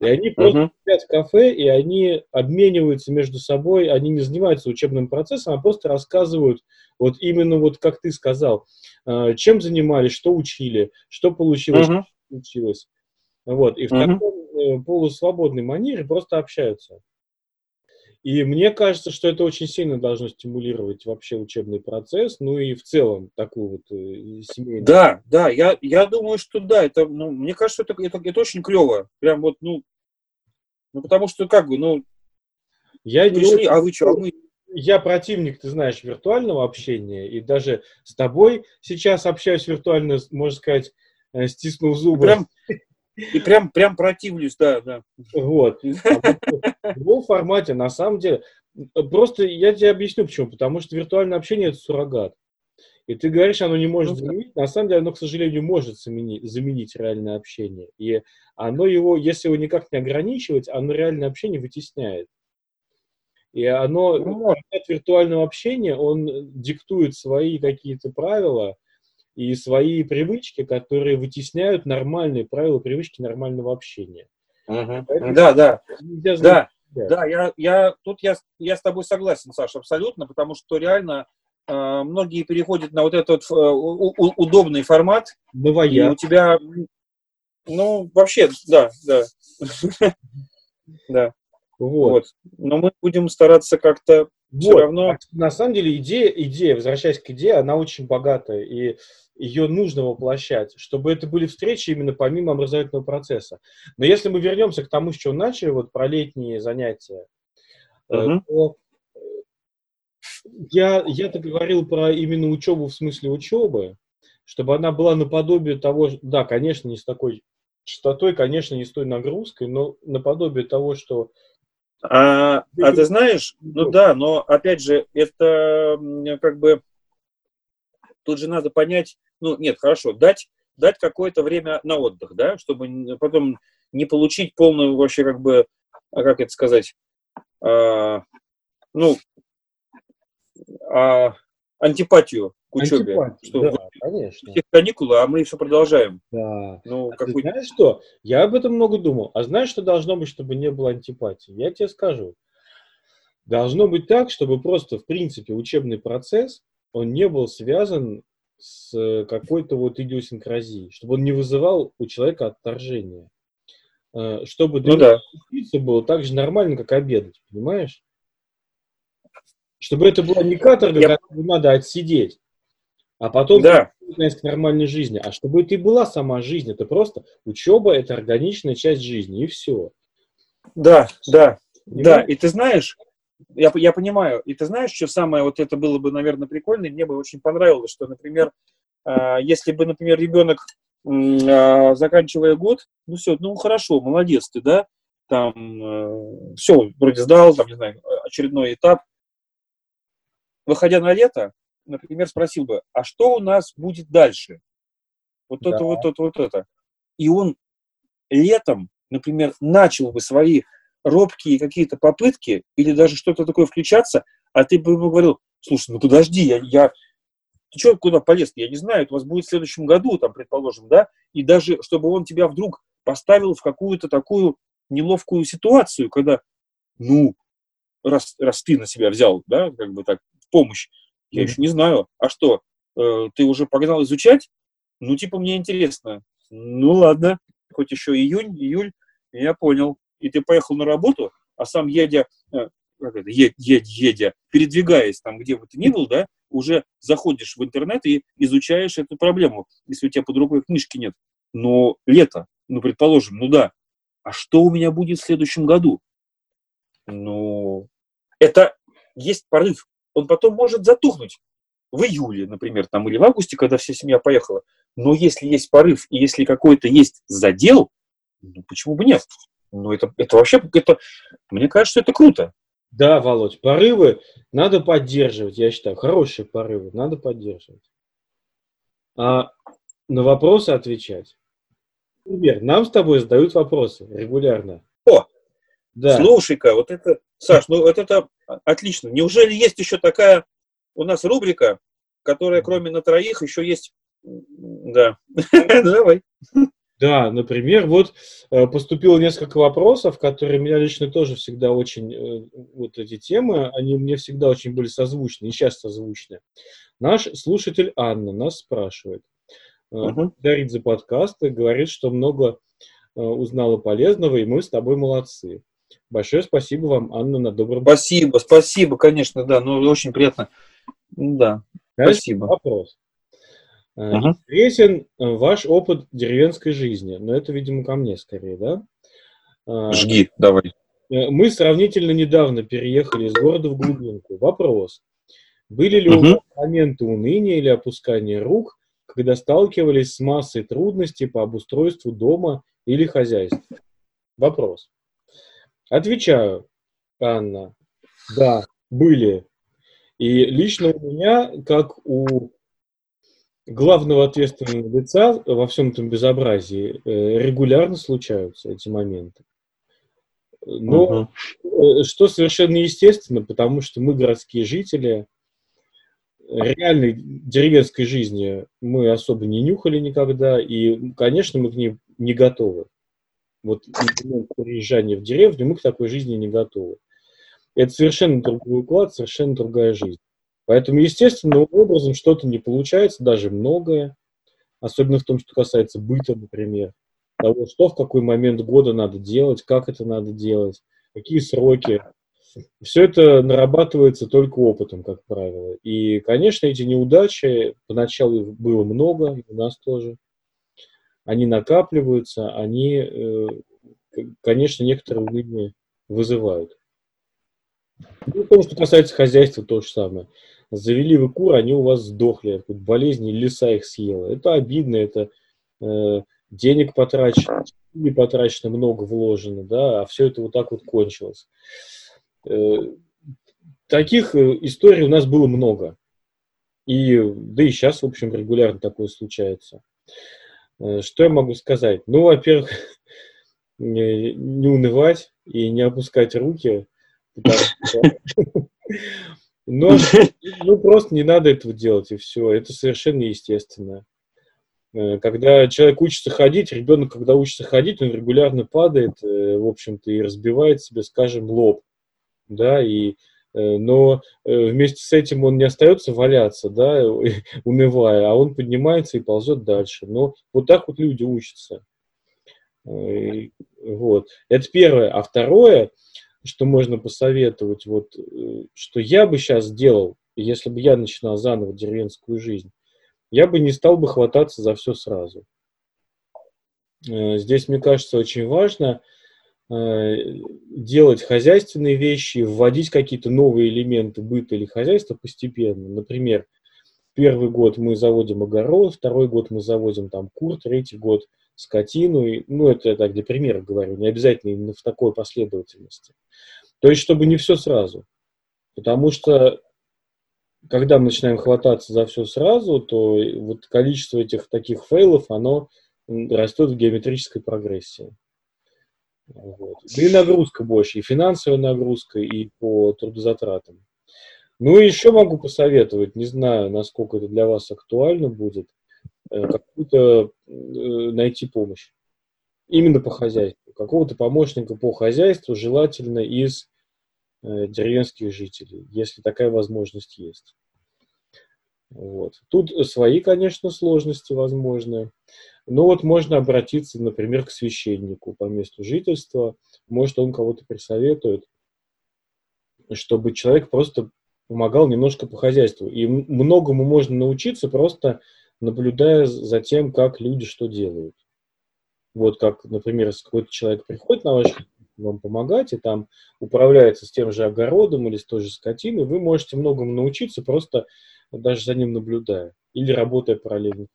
И они просто uh-huh. сидят в кафе, и они обмениваются между собой, они не занимаются учебным процессом, а просто рассказывают, вот именно вот как ты сказал, э, чем занимались, что учили, что получилось, uh-huh. что получилось. Вот, и в uh-huh. таком э, полусвободной манере просто общаются. И мне кажется, что это очень сильно должно стимулировать вообще учебный процесс, ну и в целом такую вот э, семейную. Да, да, я, я думаю, что да, это, ну, мне кажется, это, это, это очень клево. Прям вот, ну, ну, потому что как бы, ну, я пришли, не... а вы что, а мы... Я противник, ты знаешь, виртуального общения, и даже с тобой сейчас общаюсь виртуально, можно сказать, э, стиснув зубы. Прям, и прям, прям противлюсь, да, да. Вот. А в любом формате, на самом деле, просто я тебе объясню почему. Потому что виртуальное общение – это суррогат. И ты говоришь, оно не может ну, заменить. На самом деле, оно, к сожалению, может заменить, заменить реальное общение. И оно его, если его никак не ограничивать, оно реальное общение вытесняет. И оно, ну, от виртуального общения, он диктует свои какие-то правила, и свои привычки, которые вытесняют нормальные правила, привычки нормального общения. Угу. Да, да. Да, да, я, я, тут я, я с тобой согласен, Саша, абсолютно, потому что реально э, многие переходят на вот этот э, у, у, удобный формат. Бывая. И у тебя, ну, вообще, да, да. Да. Вот. Но мы будем стараться как-то все равно... На самом деле идея, идея, возвращаясь к идее, она очень богатая, и ее нужно воплощать, чтобы это были встречи именно помимо образовательного процесса. Но если мы вернемся к тому, с чего начали, вот про летние занятия, uh-huh. то э, я, я-то говорил про именно учебу в смысле учебы, чтобы она была наподобие того, да, конечно, не с такой частотой, конечно, не с той нагрузкой, но наподобие того, что а, а ты знаешь, ну да, но опять же, это как бы тут же надо понять, ну нет, хорошо, дать, дать какое-то время на отдых, да, чтобы потом не получить полную вообще как бы, а как это сказать, а, ну, а, антипатию к учебе. Антипатия, что да, конечно. Всех каникулы, а мы все продолжаем. Да. Ну, а какой... знаешь что? Я об этом много думал. А знаешь, что должно быть, чтобы не было антипатии? Я тебе скажу. Должно быть так, чтобы просто, в принципе, учебный процесс, он не был связан с какой-то вот идиосинкразией, чтобы он не вызывал у человека отторжения. Э, чтобы для ну, да. было так же нормально, как обедать, понимаешь? Чтобы это была не каторга, Я... которую надо отсидеть, а потом да. к нормальной жизни. А чтобы это и была сама жизнь, это просто учеба, это органичная часть жизни, и все. Да, да. Да, и ты знаешь, я, я понимаю, и ты знаешь, что самое вот это было бы, наверное, прикольно, и мне бы очень понравилось, что, например, э, если бы, например, ребенок, э, заканчивая год, ну все, ну хорошо, молодец ты, да, там, э, все, вроде сдал, там, не знаю, очередной этап, выходя на лето, например, спросил бы, а что у нас будет дальше? Вот да. это, вот это, вот это. И он летом, например, начал бы свои робкие какие-то попытки или даже что-то такое включаться, а ты бы ему говорил, слушай, ну подожди, я, я ты что, куда полез? Я не знаю, это у вас будет в следующем году, там, предположим, да, и даже, чтобы он тебя вдруг поставил в какую-то такую неловкую ситуацию, когда, ну, раз, раз ты на себя взял, да, как бы так, помощь, я mm-hmm. еще не знаю, а что, э, ты уже погнал изучать? Ну, типа, мне интересно. Ну, ладно, хоть еще июнь, июль, я понял и ты поехал на работу, а сам едя, э, как это, едя, передвигаясь там, где бы ты ни был, да, уже заходишь в интернет и изучаешь эту проблему, если у тебя под рукой книжки нет. Но лето, ну, предположим, ну да, а что у меня будет в следующем году? Ну, это есть порыв. Он потом может затухнуть в июле, например, там, или в августе, когда вся семья поехала. Но если есть порыв и если какой-то есть задел, ну, почему бы нет? Ну, это, это вообще, это, мне кажется, это круто. Да, Володь, порывы надо поддерживать, я считаю, хорошие порывы надо поддерживать. А на вопросы отвечать. Например, нам с тобой задают вопросы регулярно. О, да. слушай-ка, вот это, Саш, ну вот это отлично. Неужели есть еще такая у нас рубрика, которая кроме на троих еще есть... Да, давай. Да, например, вот э, поступило несколько вопросов, которые меня лично тоже всегда очень, э, вот эти темы, они мне всегда очень были созвучны, и сейчас созвучны. Наш слушатель Анна нас спрашивает, uh-huh. дарит за подкасты, говорит, что много узнала полезного, и мы с тобой молодцы. Большое спасибо вам, Анна, на добром... Спасибо, спасибо, конечно, да, ну, очень приятно. Да, Конечно, спасибо. Вопрос. Uh-huh. Интересен э, ваш опыт деревенской жизни, но это, видимо, ко мне скорее, да? А, Жги, давай. Э, мы сравнительно недавно переехали из города в глубинку. Вопрос. Были ли uh-huh. у вас моменты уныния или опускания рук, когда сталкивались с массой трудностей по обустройству дома или хозяйства? Вопрос. Отвечаю, Анна. Да, были. И лично у меня, как у главного ответственного лица во всем этом безобразии э, регулярно случаются эти моменты. Но угу. что совершенно естественно, потому что мы городские жители, реальной деревенской жизни мы особо не нюхали никогда, и, конечно, мы к ней не готовы. Вот приезжание в деревню, мы к такой жизни не готовы. Это совершенно другой уклад, совершенно другая жизнь. Поэтому естественным образом что-то не получается, даже многое, особенно в том, что касается быта, например, того, что в какой момент года надо делать, как это надо делать, какие сроки. Все это нарабатывается только опытом, как правило. И, конечно, эти неудачи, поначалу их было много, и у нас тоже, они накапливаются, они, э, конечно, некоторые уныние вызывают. Ну, то, что касается хозяйства, то же самое завели вы кур, они у вас сдохли болезни, леса их съела. Это обидно, это э, денег потрачено, и потрачено, много вложено, да, а все это вот так вот кончилось. Э, таких э, историй у нас было много. И, да и сейчас, в общем, регулярно такое случается. Э, что я могу сказать? Ну, во-первых, не, не унывать и не опускать руки, но ну, просто не надо этого делать, и все. Это совершенно естественно. Э, когда человек учится ходить, ребенок, когда учится ходить, он регулярно падает, э, в общем-то, и разбивает себе, скажем, лоб. Да, и, э, но вместе с этим он не остается валяться, да, унывая, а он поднимается и ползет дальше. Но вот так вот люди учатся. Вот. Это первое. А второе, что можно посоветовать, вот, э, что я бы сейчас сделал, если бы я начинал заново деревенскую жизнь, я бы не стал бы хвататься за все сразу. Э, здесь, мне кажется, очень важно э, делать хозяйственные вещи, вводить какие-то новые элементы быта или хозяйства постепенно. Например, первый год мы заводим огород, второй год мы заводим там кур, третий год скотину. И, ну, это я так для примера говорю, не обязательно именно в такой последовательности. То есть, чтобы не все сразу. Потому что когда мы начинаем хвататься за все сразу, то вот количество этих таких фейлов, оно растет в геометрической прогрессии. Вот. И нагрузка больше, и финансовая нагрузка, и по трудозатратам. Ну и еще могу посоветовать, не знаю, насколько это для вас актуально будет, какую-то э, найти помощь. Именно по хозяйству. Какого-то помощника по хозяйству, желательно из э, деревенских жителей, если такая возможность есть. Вот. Тут свои, конечно, сложности возможны. Но вот можно обратиться, например, к священнику по месту жительства. Может, он кого-то присоветует, чтобы человек просто помогал немножко по хозяйству. И многому можно научиться, просто наблюдая за тем, как люди что делают. Вот как, например, если какой-то человек приходит на ваш вам помогать, и там управляется с тем же огородом или с той же скотиной, вы можете многому научиться, просто даже за ним наблюдая или работая параллельно.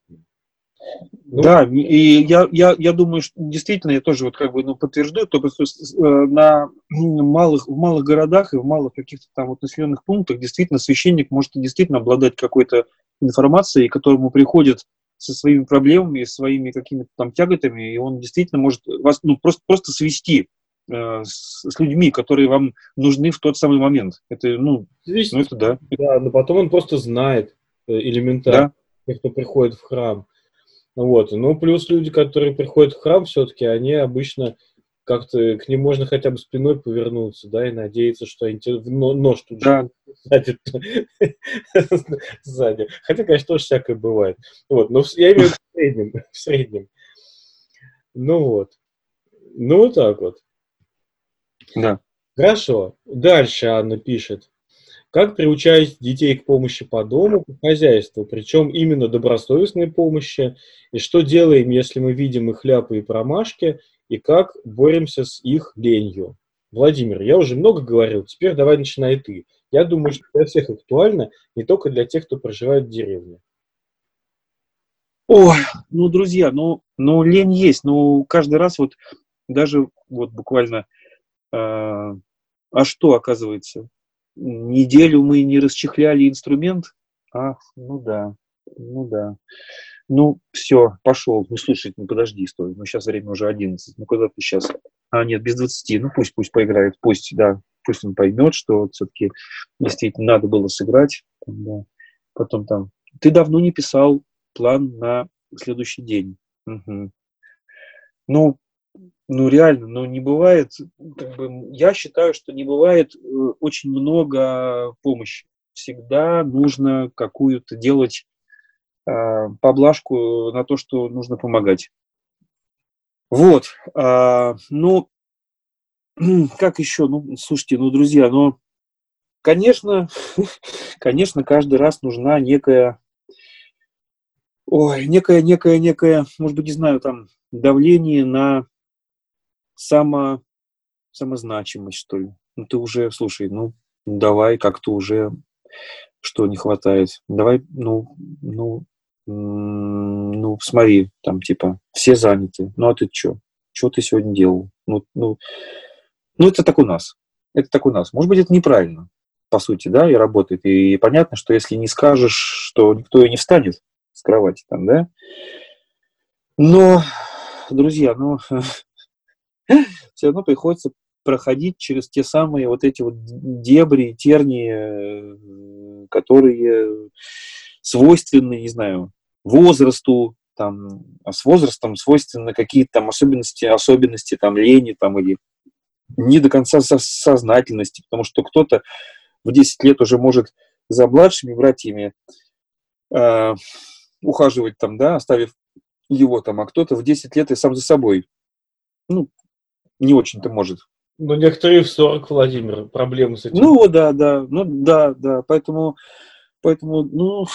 Ну, да, и я, я, я думаю, что действительно, я тоже вот как бы ну, подтверждаю, то, что э, на малых, в малых городах и в малых каких-то там вот населенных пунктах действительно священник может действительно обладать какой-то информацией, которому приходит со своими проблемами, своими какими-то там тяготами, и он действительно может вас ну, просто, просто свести э, с, с людьми, которые вам нужны в тот самый момент. Это, ну, Свести. ну это да. Да, но потом он просто знает э, элементарно, да. кто приходит в храм. Вот. Ну, плюс люди, которые приходят в храм, все-таки они обычно как-то к ним можно хотя бы спиной повернуться, да, и надеяться, что они тебе нож тут да. же сзади. Хотя, конечно, тоже всякое бывает. Вот, но я имею в виду в среднем. В среднем. Ну вот. Ну вот так вот. Да. Хорошо. Дальше Анна пишет. Как приучать детей к помощи по дому, по хозяйству, причем именно добросовестной помощи, и что делаем, если мы видим их ляпы и промашки, и как боремся с их ленью. Владимир, я уже много говорил, теперь давай начинай ты. Я думаю, что для всех актуально, не только для тех, кто проживает в деревне. Ой, ну, друзья, ну, ну лень есть, ну, каждый раз вот даже вот буквально, э, а что оказывается? Неделю мы не расчехляли инструмент. А, ну да, ну да. Ну, все, пошел. Ну, слушай, ну подожди, стой. Ну, сейчас время уже 11. Ну, куда ты сейчас? А, нет, без 20. Ну, пусть, пусть поиграет. Пусть, да, пусть он поймет, что все-таки действительно надо было сыграть. Да. Потом там, ты давно не писал план на следующий день. Угу. Ну, ну реально, ну не бывает, как бы, я считаю, что не бывает э, очень много помощи. Всегда нужно какую-то делать э, поблажку на то, что нужно помогать. Вот, э, ну, как еще, ну, слушайте, ну, друзья, ну, конечно, конечно, каждый раз нужна некая, ой, некая, некая, некая, может быть, не знаю, там, давление на само, самозначимость, что ли. Ну, ты уже, слушай, ну, давай как-то уже, что не хватает. Давай, ну, ну, ну, смотри, там, типа, все заняты. Ну, а ты что? Что ты сегодня делал? Ну, ну, ну, это так у нас. Это так у нас. Может быть, это неправильно, по сути, да, и работает. И понятно, что если не скажешь, что никто и не встанет с кровати там, да. Но, друзья, ну, все равно приходится проходить через те самые вот эти вот дебри, тернии, э, которые свойственны, не знаю, возрасту, там, а с возрастом свойственны какие-то там особенности, особенности там лени там или не до конца со сознательности, потому что кто-то в 10 лет уже может за младшими братьями э, ухаживать там, да, оставив его там, а кто-то в 10 лет и сам за собой. Ну, не очень-то может. Ну, некоторые в 40, Владимир, проблемы с этим. Ну, да, да, ну, да, да, поэтому, поэтому, ну,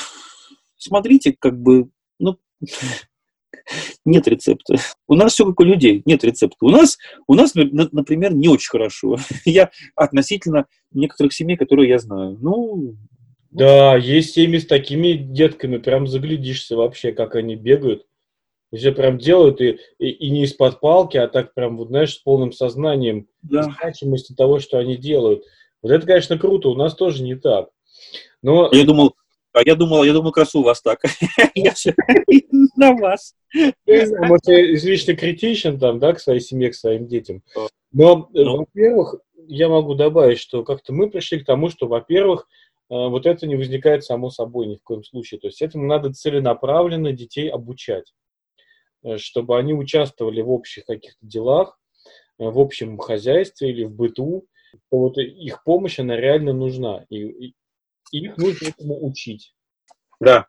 смотрите, как бы, ну, Нет рецепта. У нас все как у людей, нет рецепта. У нас, у нас, например, не очень хорошо. Я относительно некоторых семей, которые я знаю. Ну, да, есть семьи с такими детками, прям заглядишься вообще, как они бегают. Все прям делают и, и, и не из-под палки, а так прям, вот знаешь, с полным сознанием да. значимости того, что они делают. Вот это, конечно, круто, у нас тоже не так. Но... Я думал, а я думал, я думал, как раз у вас так. Я на вас. Может, я излишне критичен там, да, к своей семье, к своим детям. Но, ну. во-первых, я могу добавить, что как-то мы пришли к тому, что, во-первых, э, вот это не возникает само собой ни в коем случае. То есть этому надо целенаправленно детей обучать, э, чтобы они участвовали в общих каких-то делах, э, в общем хозяйстве или в быту. Вот их помощь, она реально нужна. И, и их нужно этому учить. Да,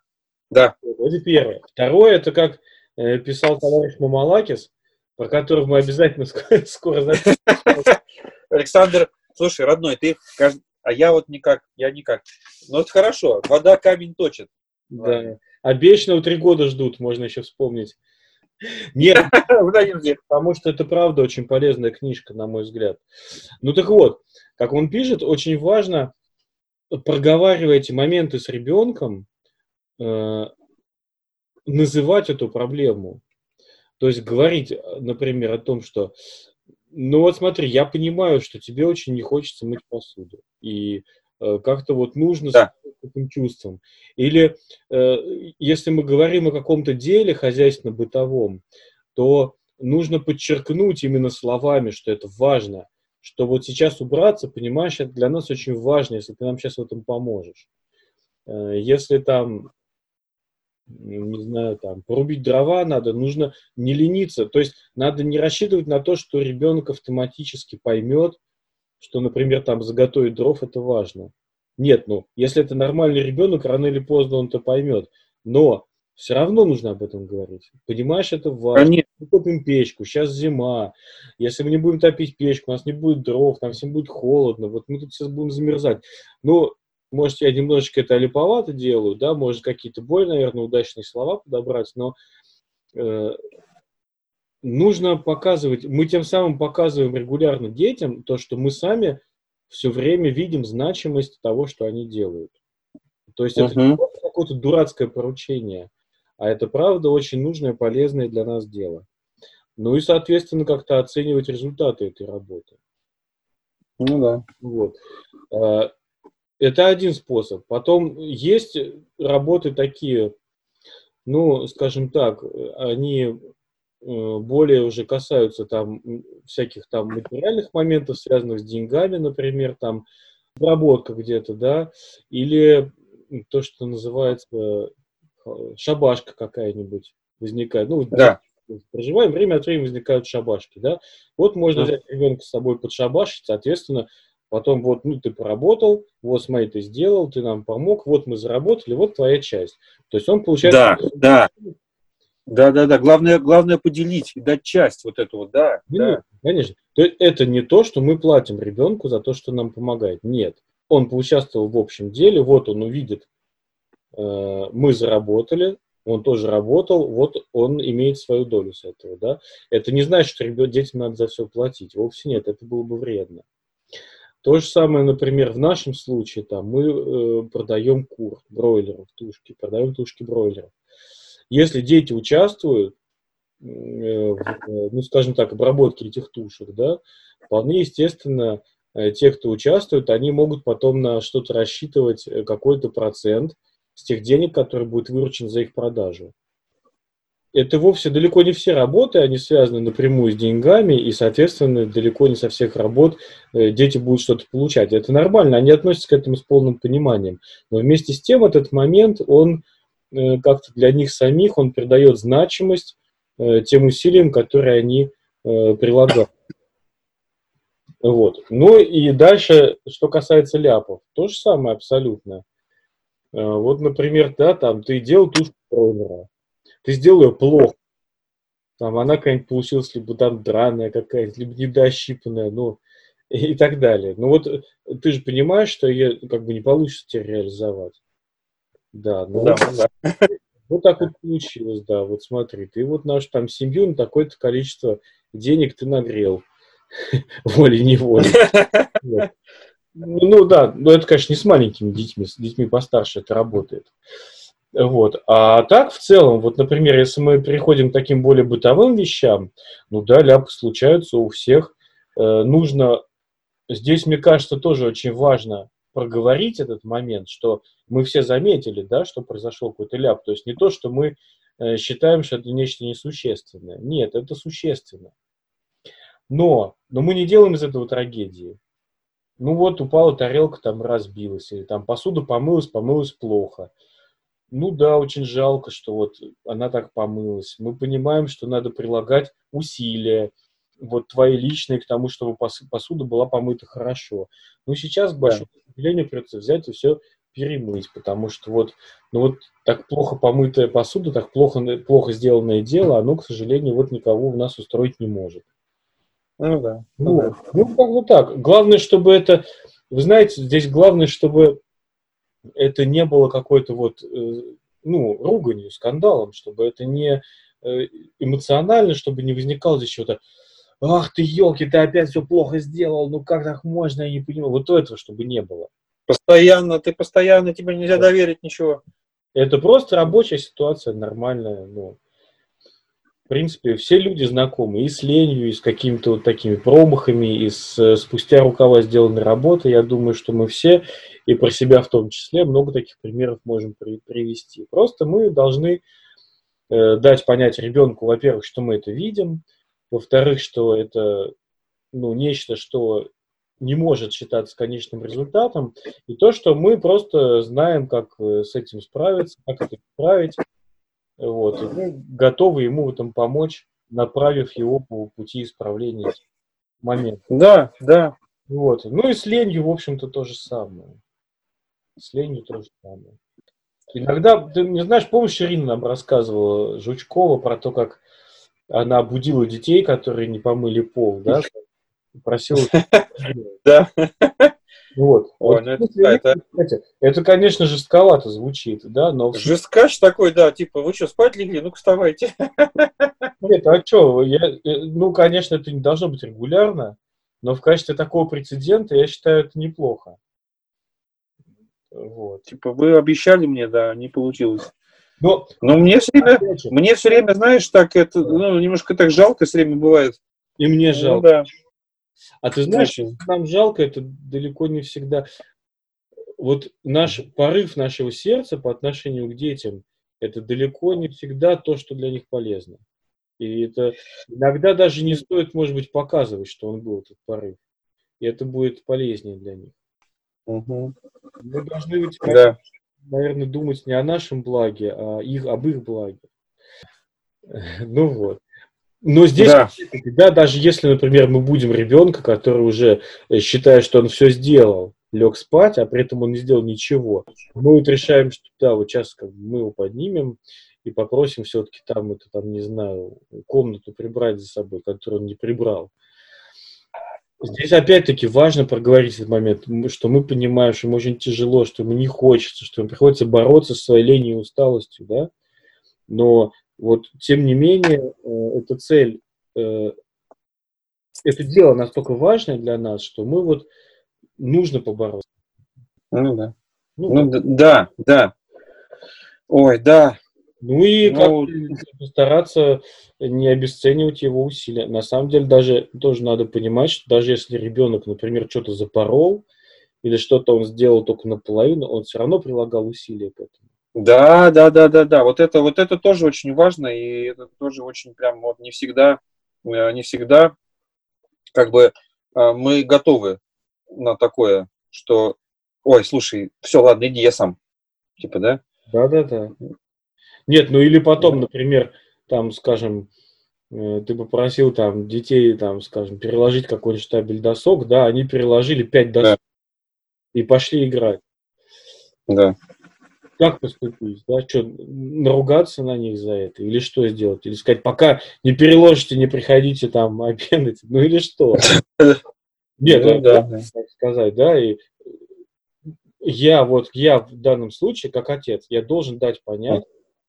да. Это первое. Второе, это как э, писал товарищ Мамалакис, про которого мы обязательно скоро, скоро запишем. Александр, слушай, родной, ты, а я вот никак, я никак. Ну, это хорошо, вода камень точит. Да. А вечного три года ждут, можно еще вспомнить. Нет, потому что это правда очень полезная книжка, на мой взгляд. Ну так вот, как он пишет, очень важно проговаривая эти моменты с ребенком, э, называть эту проблему. То есть говорить, например, о том, что, ну вот смотри, я понимаю, что тебе очень не хочется мыть посуду. И э, как-то вот нужно да. Этим чувством. Или э, если мы говорим о каком-то деле хозяйственно-бытовом, то нужно подчеркнуть именно словами, что это важно что вот сейчас убраться, понимаешь, это для нас очень важно, если ты нам сейчас в этом поможешь. Э, если там, не знаю, там, порубить дрова надо, нужно не лениться. То есть надо не рассчитывать на то, что ребенок автоматически поймет, что, например, там заготовить дров это важно. Нет, ну, если это нормальный ребенок, рано или поздно он это поймет. Но все равно нужно об этом говорить. Понимаешь, это важно. Конечно. Мы купим печку, сейчас зима. Если мы не будем топить печку, у нас не будет дров, там всем будет холодно. Вот мы тут сейчас будем замерзать. Ну, может, я немножечко это липовато делаю, да, может, какие-то более, наверное, удачные слова подобрать, но э, нужно показывать, мы тем самым показываем регулярно детям то, что мы сами все время видим значимость того, что они делают. То есть uh-huh. это не какое-то дурацкое поручение, а это правда очень нужное, полезное для нас дело. Ну и, соответственно, как-то оценивать результаты этой работы. Ну да. Вот. А, это один способ. Потом есть работы такие, ну, скажем так, они более уже касаются там всяких там материальных моментов, связанных с деньгами, например, там обработка где-то, да, или то, что называется шабашка какая-нибудь возникает. Ну, да. проживаем, время от времени возникают шабашки, да. Вот можно да. взять ребенка с собой под шабашить, соответственно, потом вот, ну, ты поработал, вот, смотри, ты сделал, ты нам помог, вот мы заработали, вот твоя часть. То есть он получает... Да, да. Да, да, да. Главное, главное поделить и дать часть вот эту вот, да. Ну, да. Конечно. То есть это не то, что мы платим ребенку за то, что нам помогает. Нет. Он поучаствовал в общем деле, вот он увидит, Э, мы заработали, он тоже работал, вот он имеет свою долю с этого, да. Это не значит, что ребят, детям надо за все платить, вовсе нет, это было бы вредно. То же самое, например, в нашем случае, там, мы э, продаем кур, бройлеров, тушки, продаем тушки бройлеров. Если дети участвуют, э, э, ну, скажем так, обработке этих тушек, да, вполне естественно, э, те, кто участвует, они могут потом на что-то рассчитывать, какой-то процент, с тех денег, которые будут выручены за их продажу. Это вовсе далеко не все работы, они связаны напрямую с деньгами, и, соответственно, далеко не со всех работ дети будут что-то получать. Это нормально, они относятся к этому с полным пониманием. Но вместе с тем этот момент, он как-то для них самих, он придает значимость э, тем усилиям, которые они прилагают. Вот. Ну и дальше, что касается ляпов, то же самое абсолютно. Э, вот, например, да, там ты делал тушку бройлера, ты сделал ее плохо, там она какая-нибудь получилась либо там драная какая-нибудь, либо недощипанная, ну, и, так далее. Ну вот э, ты же понимаешь, что ее как бы не получится тебе реализовать. Да, ну, да, да. Вот так вот получилось, да, вот смотри, ты вот нашу там семью на такое-то количество денег ты нагрел, волей-неволей. Ну да, но это, конечно, не с маленькими детьми, с детьми постарше это работает. Вот. А так, в целом, вот, например, если мы переходим к таким более бытовым вещам, ну да, ляпы случаются у всех. Э, нужно, здесь, мне кажется, тоже очень важно проговорить этот момент, что мы все заметили, да, что произошел какой-то ляп. То есть не то, что мы э, считаем, что это нечто несущественное. Нет, это существенно. Но, но мы не делаем из этого трагедии. Ну вот упала тарелка, там разбилась, или там посуда помылась, помылась плохо. Ну да, очень жалко, что вот она так помылась. Мы понимаем, что надо прилагать усилия, вот твои личные к тому, чтобы посуда была помыта хорошо. Но сейчас, к большому сожалению, придется взять и все перемыть, потому что вот, ну вот так плохо помытая посуда, так плохо, плохо сделанное дело, оно, к сожалению, вот никого у нас устроить не может. Ну да. Ну, да. ну как бы так. Главное, чтобы это, вы знаете, здесь главное, чтобы это не было какой-то вот, э, ну, руганью, скандалом, чтобы это не э, эмоционально, чтобы не возникало здесь чего-то, ах ты, елки, ты опять все плохо сделал, ну как так можно, я не понимаю. Вот этого, чтобы не было. Постоянно, ты постоянно, тебе нельзя доверить ничего. Это просто рабочая ситуация, нормальная, ну, в принципе, все люди знакомы и с ленью, и с какими-то вот такими промахами, и с э, спустя рукава сделанной работы. Я думаю, что мы все, и про себя в том числе, много таких примеров можем при, привести. Просто мы должны э, дать понять ребенку, во-первых, что мы это видим, во-вторых, что это ну, нечто, что не может считаться конечным результатом, и то, что мы просто знаем, как э, с этим справиться, как это исправить, вот, и мы готовы ему в этом помочь, направив его по пути исправления момента. Да, да. Вот. Ну и с ленью, в общем-то, то же самое. С ленью то же самое. Иногда, ты не знаешь, помнишь, Ирина нам рассказывала Жучкова про то, как она будила детей, которые не помыли пол, да? Просила. Да. Вот. Ну это, это... это, конечно, жестковато звучит, да, но... Жесткач такой, да, типа, вы что, спать легли? Ну-ка, вставайте. Нет, а что, я, э, ну, конечно, это не должно быть регулярно, но в качестве такого прецедента я считаю это неплохо. Вот. Типа, вы обещали мне, да, не получилось. Но, но мне все время, мне все время, знаешь, так это, ну, немножко так жалко все время бывает. И мне ну жалко. Ну, да. А ты знаешь, Очень. нам жалко, это далеко не всегда. Вот наш порыв нашего сердца по отношению к детям, это далеко не всегда то, что для них полезно. И это иногда даже не стоит, может быть, показывать, что он был этот порыв. И это будет полезнее для них. Угу. Мы должны быть, да. Наверное, думать не о нашем благе, а их, об их благе. Ну вот. Но здесь, да. да, даже если, например, мы будем ребенка, который уже э, считает, что он все сделал, лег спать, а при этом он не сделал ничего, мы вот решаем, что да, вот сейчас как бы мы его поднимем и попросим все-таки там, это там, не знаю, комнату прибрать за собой, которую он не прибрал. Здесь опять-таки важно проговорить этот момент, что мы понимаем, что ему очень тяжело, что ему не хочется, что ему приходится бороться со своей ленью и усталостью, да, но вот, тем не менее, э, эта цель, э, это дело настолько важное для нас, что мы вот нужно побороться. Ну да. Ну, ну да, да. Ой, да. Ну и ну, как постараться не обесценивать его усилия. На самом деле даже тоже надо понимать, что даже если ребенок, например, что-то запорол или что-то он сделал только наполовину, он все равно прилагал усилия к этому. Да, да, да, да, да. Вот это, вот это тоже очень важно, и это тоже очень прям вот не всегда, э, не всегда, как бы э, мы готовы на такое, что, ой, слушай, все, ладно, иди, я сам, типа, да? Да, да, да. Нет, ну или потом, например, там, скажем, э, ты попросил там детей, там, скажем, переложить какой-нибудь штабель досок, да, они переложили пять досок да. и пошли играть. Да как поступить? Да, что, наругаться на них за это? Или что сделать? Или сказать, пока не переложите, не приходите там обедать? Ну или что? Нет, ну, да, так сказать, да, и я вот, я в данном случае, как отец, я должен дать понять,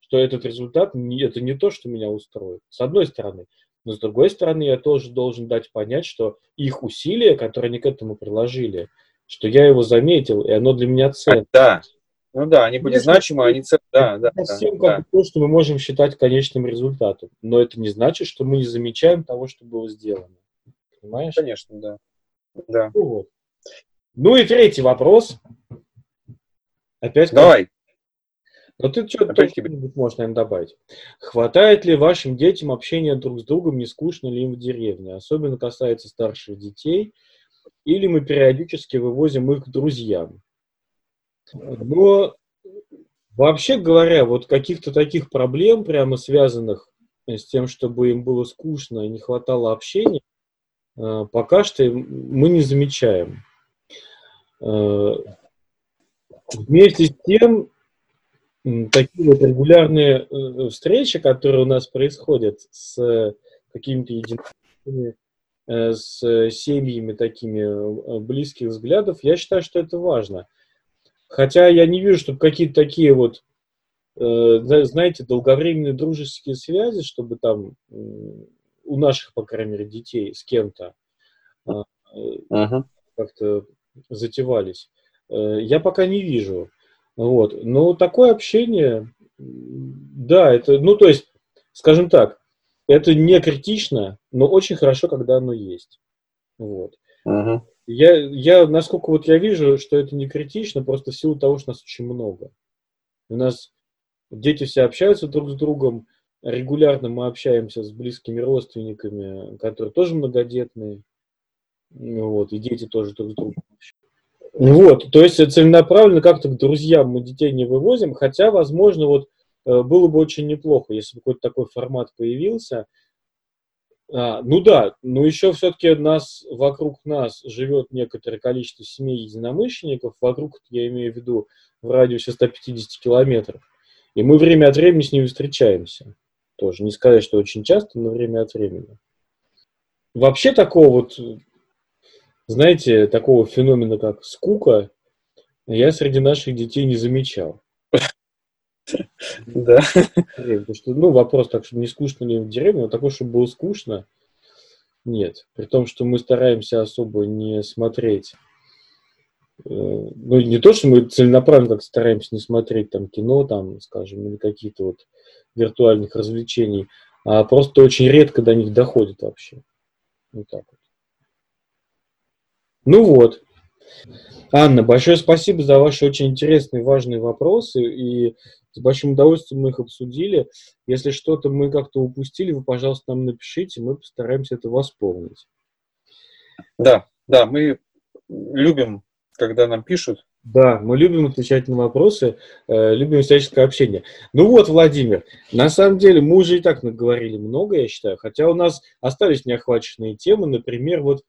что этот результат не, это не то, что меня устроит. С одной стороны. Но с другой стороны, я тоже должен дать понять, что их усилия, которые они к этому приложили, что я его заметил, и оно для меня ценно. Да, ну да, они были значимы, они ценны. Да, да, совсем да, как да. то, что мы можем считать конечным результатом. Но это не значит, что мы не замечаем того, что было сделано. Понимаешь? Конечно, да. да. Ну, вот. ну и третий вопрос. Опять Давай. Но ты что-то что-нибудь можешь, наверное, добавить. Хватает ли вашим детям общения друг с другом, не скучно ли им в деревне? Особенно касается старших детей. Или мы периодически вывозим их к друзьям. Но вообще говоря, вот каких-то таких проблем, прямо связанных с тем, чтобы им было скучно и не хватало общения, э, пока что мы не замечаем. Э, вместе с тем, такие вот регулярные э, встречи, которые у нас происходят с какими-то единственными, с семьями такими близких взглядов, я считаю, что это важно. Хотя я не вижу, чтобы какие-то такие вот, э, знаете, долговременные дружеские связи, чтобы там у наших, по крайней мере, детей с кем-то а, ага. как-то затевались. Э, я пока не вижу. Вот. Но такое общение, да, это, ну, то есть, скажем так, это не критично, но очень хорошо, когда оно есть. Вот. Ага. Я, я, насколько вот я вижу, что это не критично, просто в силу того, что нас очень много. У нас дети все общаются друг с другом, регулярно мы общаемся с близкими родственниками, которые тоже многодетные, вот, и дети тоже друг с другом Вот, то есть целенаправленно как-то к друзьям мы детей не вывозим, хотя, возможно, вот э, было бы очень неплохо, если бы какой-то такой формат появился, а, ну да, но еще все-таки нас, вокруг нас живет некоторое количество семей единомышленников, вокруг, я имею в виду, в радиусе 150 километров. И мы время от времени с ними встречаемся. Тоже не сказать, что очень часто, но время от времени. Вообще такого вот, знаете, такого феномена, как скука, я среди наших детей не замечал. Да. Потому что, ну, вопрос так, чтобы не скучно ли в деревне, но такой, чтобы было скучно, нет. При том, что мы стараемся особо не смотреть э, ну, не то, что мы целенаправленно как стараемся не смотреть там кино, там, скажем, или какие-то вот виртуальных развлечений, а просто очень редко до них доходит вообще. Вот так вот. Ну вот. Анна, большое спасибо за ваши очень интересные, важные вопросы. И с большим удовольствием мы их обсудили. Если что-то мы как-то упустили, вы, пожалуйста, нам напишите, мы постараемся это восполнить. Да, да, мы любим, когда нам пишут. Да, мы любим отвечать на вопросы, э, любим всяческое общение. Ну вот, Владимир, на самом деле мы уже и так наговорили много, я считаю, хотя у нас остались неохваченные темы, например, вот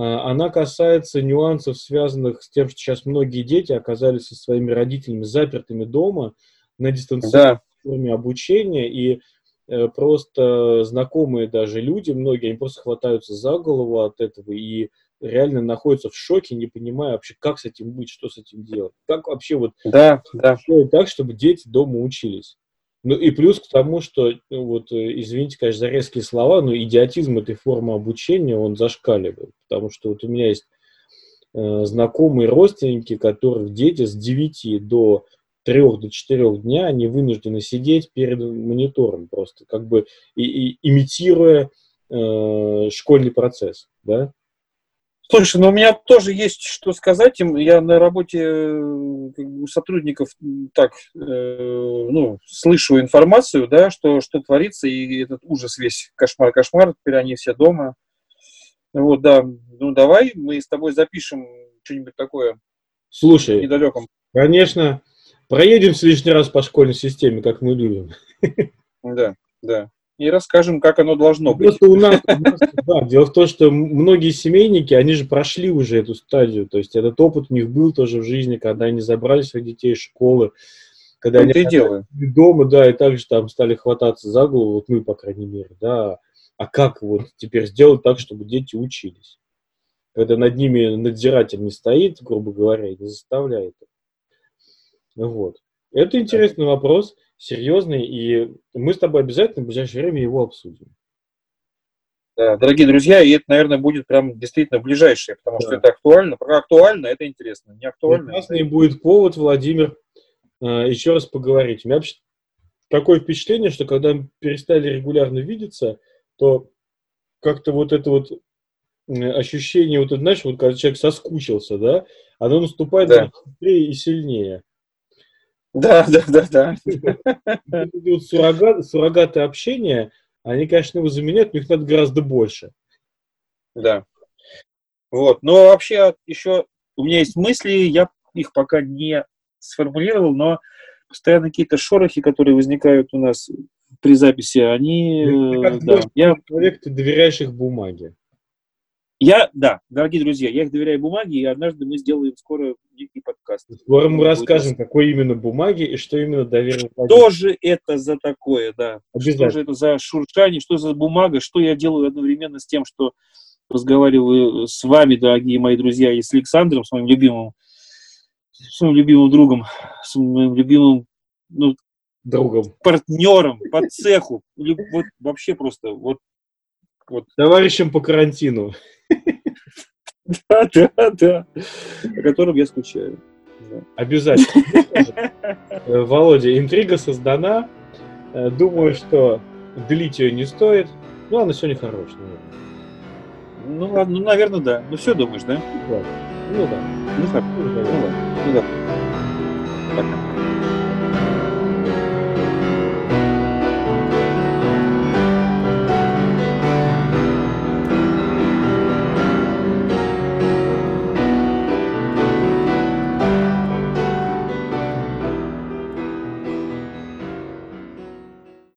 она касается нюансов, связанных с тем, что сейчас многие дети оказались со своими родителями запертыми дома на дистанционной да. форме обучения, и э, просто знакомые даже люди, многие, они просто хватаются за голову от этого и реально находятся в шоке, не понимая вообще, как с этим быть, что с этим делать. Как вообще вот да, да. так, чтобы дети дома учились. Ну и плюс к тому, что, ну, вот, э, извините, конечно, за резкие слова, но идиотизм этой формы обучения, он зашкаливает. Потому что вот у меня есть э, знакомые родственники, которых дети с 9 до 3 до 4 дня, они вынуждены сидеть перед монитором просто, как бы и, и, имитируя э, школьный процесс, да. Слушай, ну у меня тоже есть что сказать им. Я на работе э, у сотрудников так, э, ну, слышу информацию, да, что, что творится, и этот ужас весь, кошмар-кошмар, теперь они все дома. Вот, да, ну давай мы с тобой запишем что-нибудь такое. Слушай, недалеком. Конечно, проедем лишний раз по школьной системе, как мы любим. Да, да и расскажем, как оно должно быть. Просто у нас, да, дело в том, что многие семейники, они же прошли уже эту стадию, то есть этот опыт у них был тоже в жизни, когда они забрали своих детей из школы, когда ну, они дома, да, и также там стали хвататься за голову, вот мы, по крайней мере, да, а как вот теперь сделать так, чтобы дети учились? Когда над ними надзиратель не стоит, грубо говоря, и не заставляет. Вот. Это интересный вопрос. Серьезный, и мы с тобой обязательно в ближайшее время его обсудим. Да, дорогие друзья, и это, наверное, будет прям действительно ближайшее, потому да. что это актуально. Про актуально это интересно, не актуально. Прекрасный будет повод, Владимир, э, еще раз поговорить. У меня вообще такое впечатление, что когда мы перестали регулярно видеться, то как-то вот это вот ощущение, вот это, знаешь, вот когда человек соскучился, да, оно наступает да. быстрее и сильнее. Да, да, да, да. Вот суррогат, суррогаты общения, они, конечно, его заменяют, но их надо гораздо больше. Да. Вот. Но вообще еще у меня есть мысли, я их пока не сформулировал, но постоянно какие-то шорохи, которые возникают у нас при записи, они... Ты, ты да, я... человек, ты доверяешь их бумаге. Я, да, дорогие друзья, я их доверяю бумаге, и однажды мы сделаем скоро некий подкаст. Скоро мы расскажем, какой именно бумаги и что именно доверил. Что же это за такое, да? Что же это за шуршание, что за бумага, что я делаю одновременно с тем, что разговариваю с вами, дорогие мои друзья, и с Александром, с моим любимым, с моим любимым другом, с моим любимым ну, другом, партнером по цеху, вот вообще просто вот вот. Товарищем по карантину. Да, да, да. О котором я скучаю. Обязательно. Э, Володя, интрига создана. Э, думаю, что длить ее не стоит. Ну, она сегодня хорошая, наверное. Ну, ладно, ну, наверное, да. Ну, все думаешь, да? Ну, да. Ну, так. Ну, ладно. Ну, да. Пока.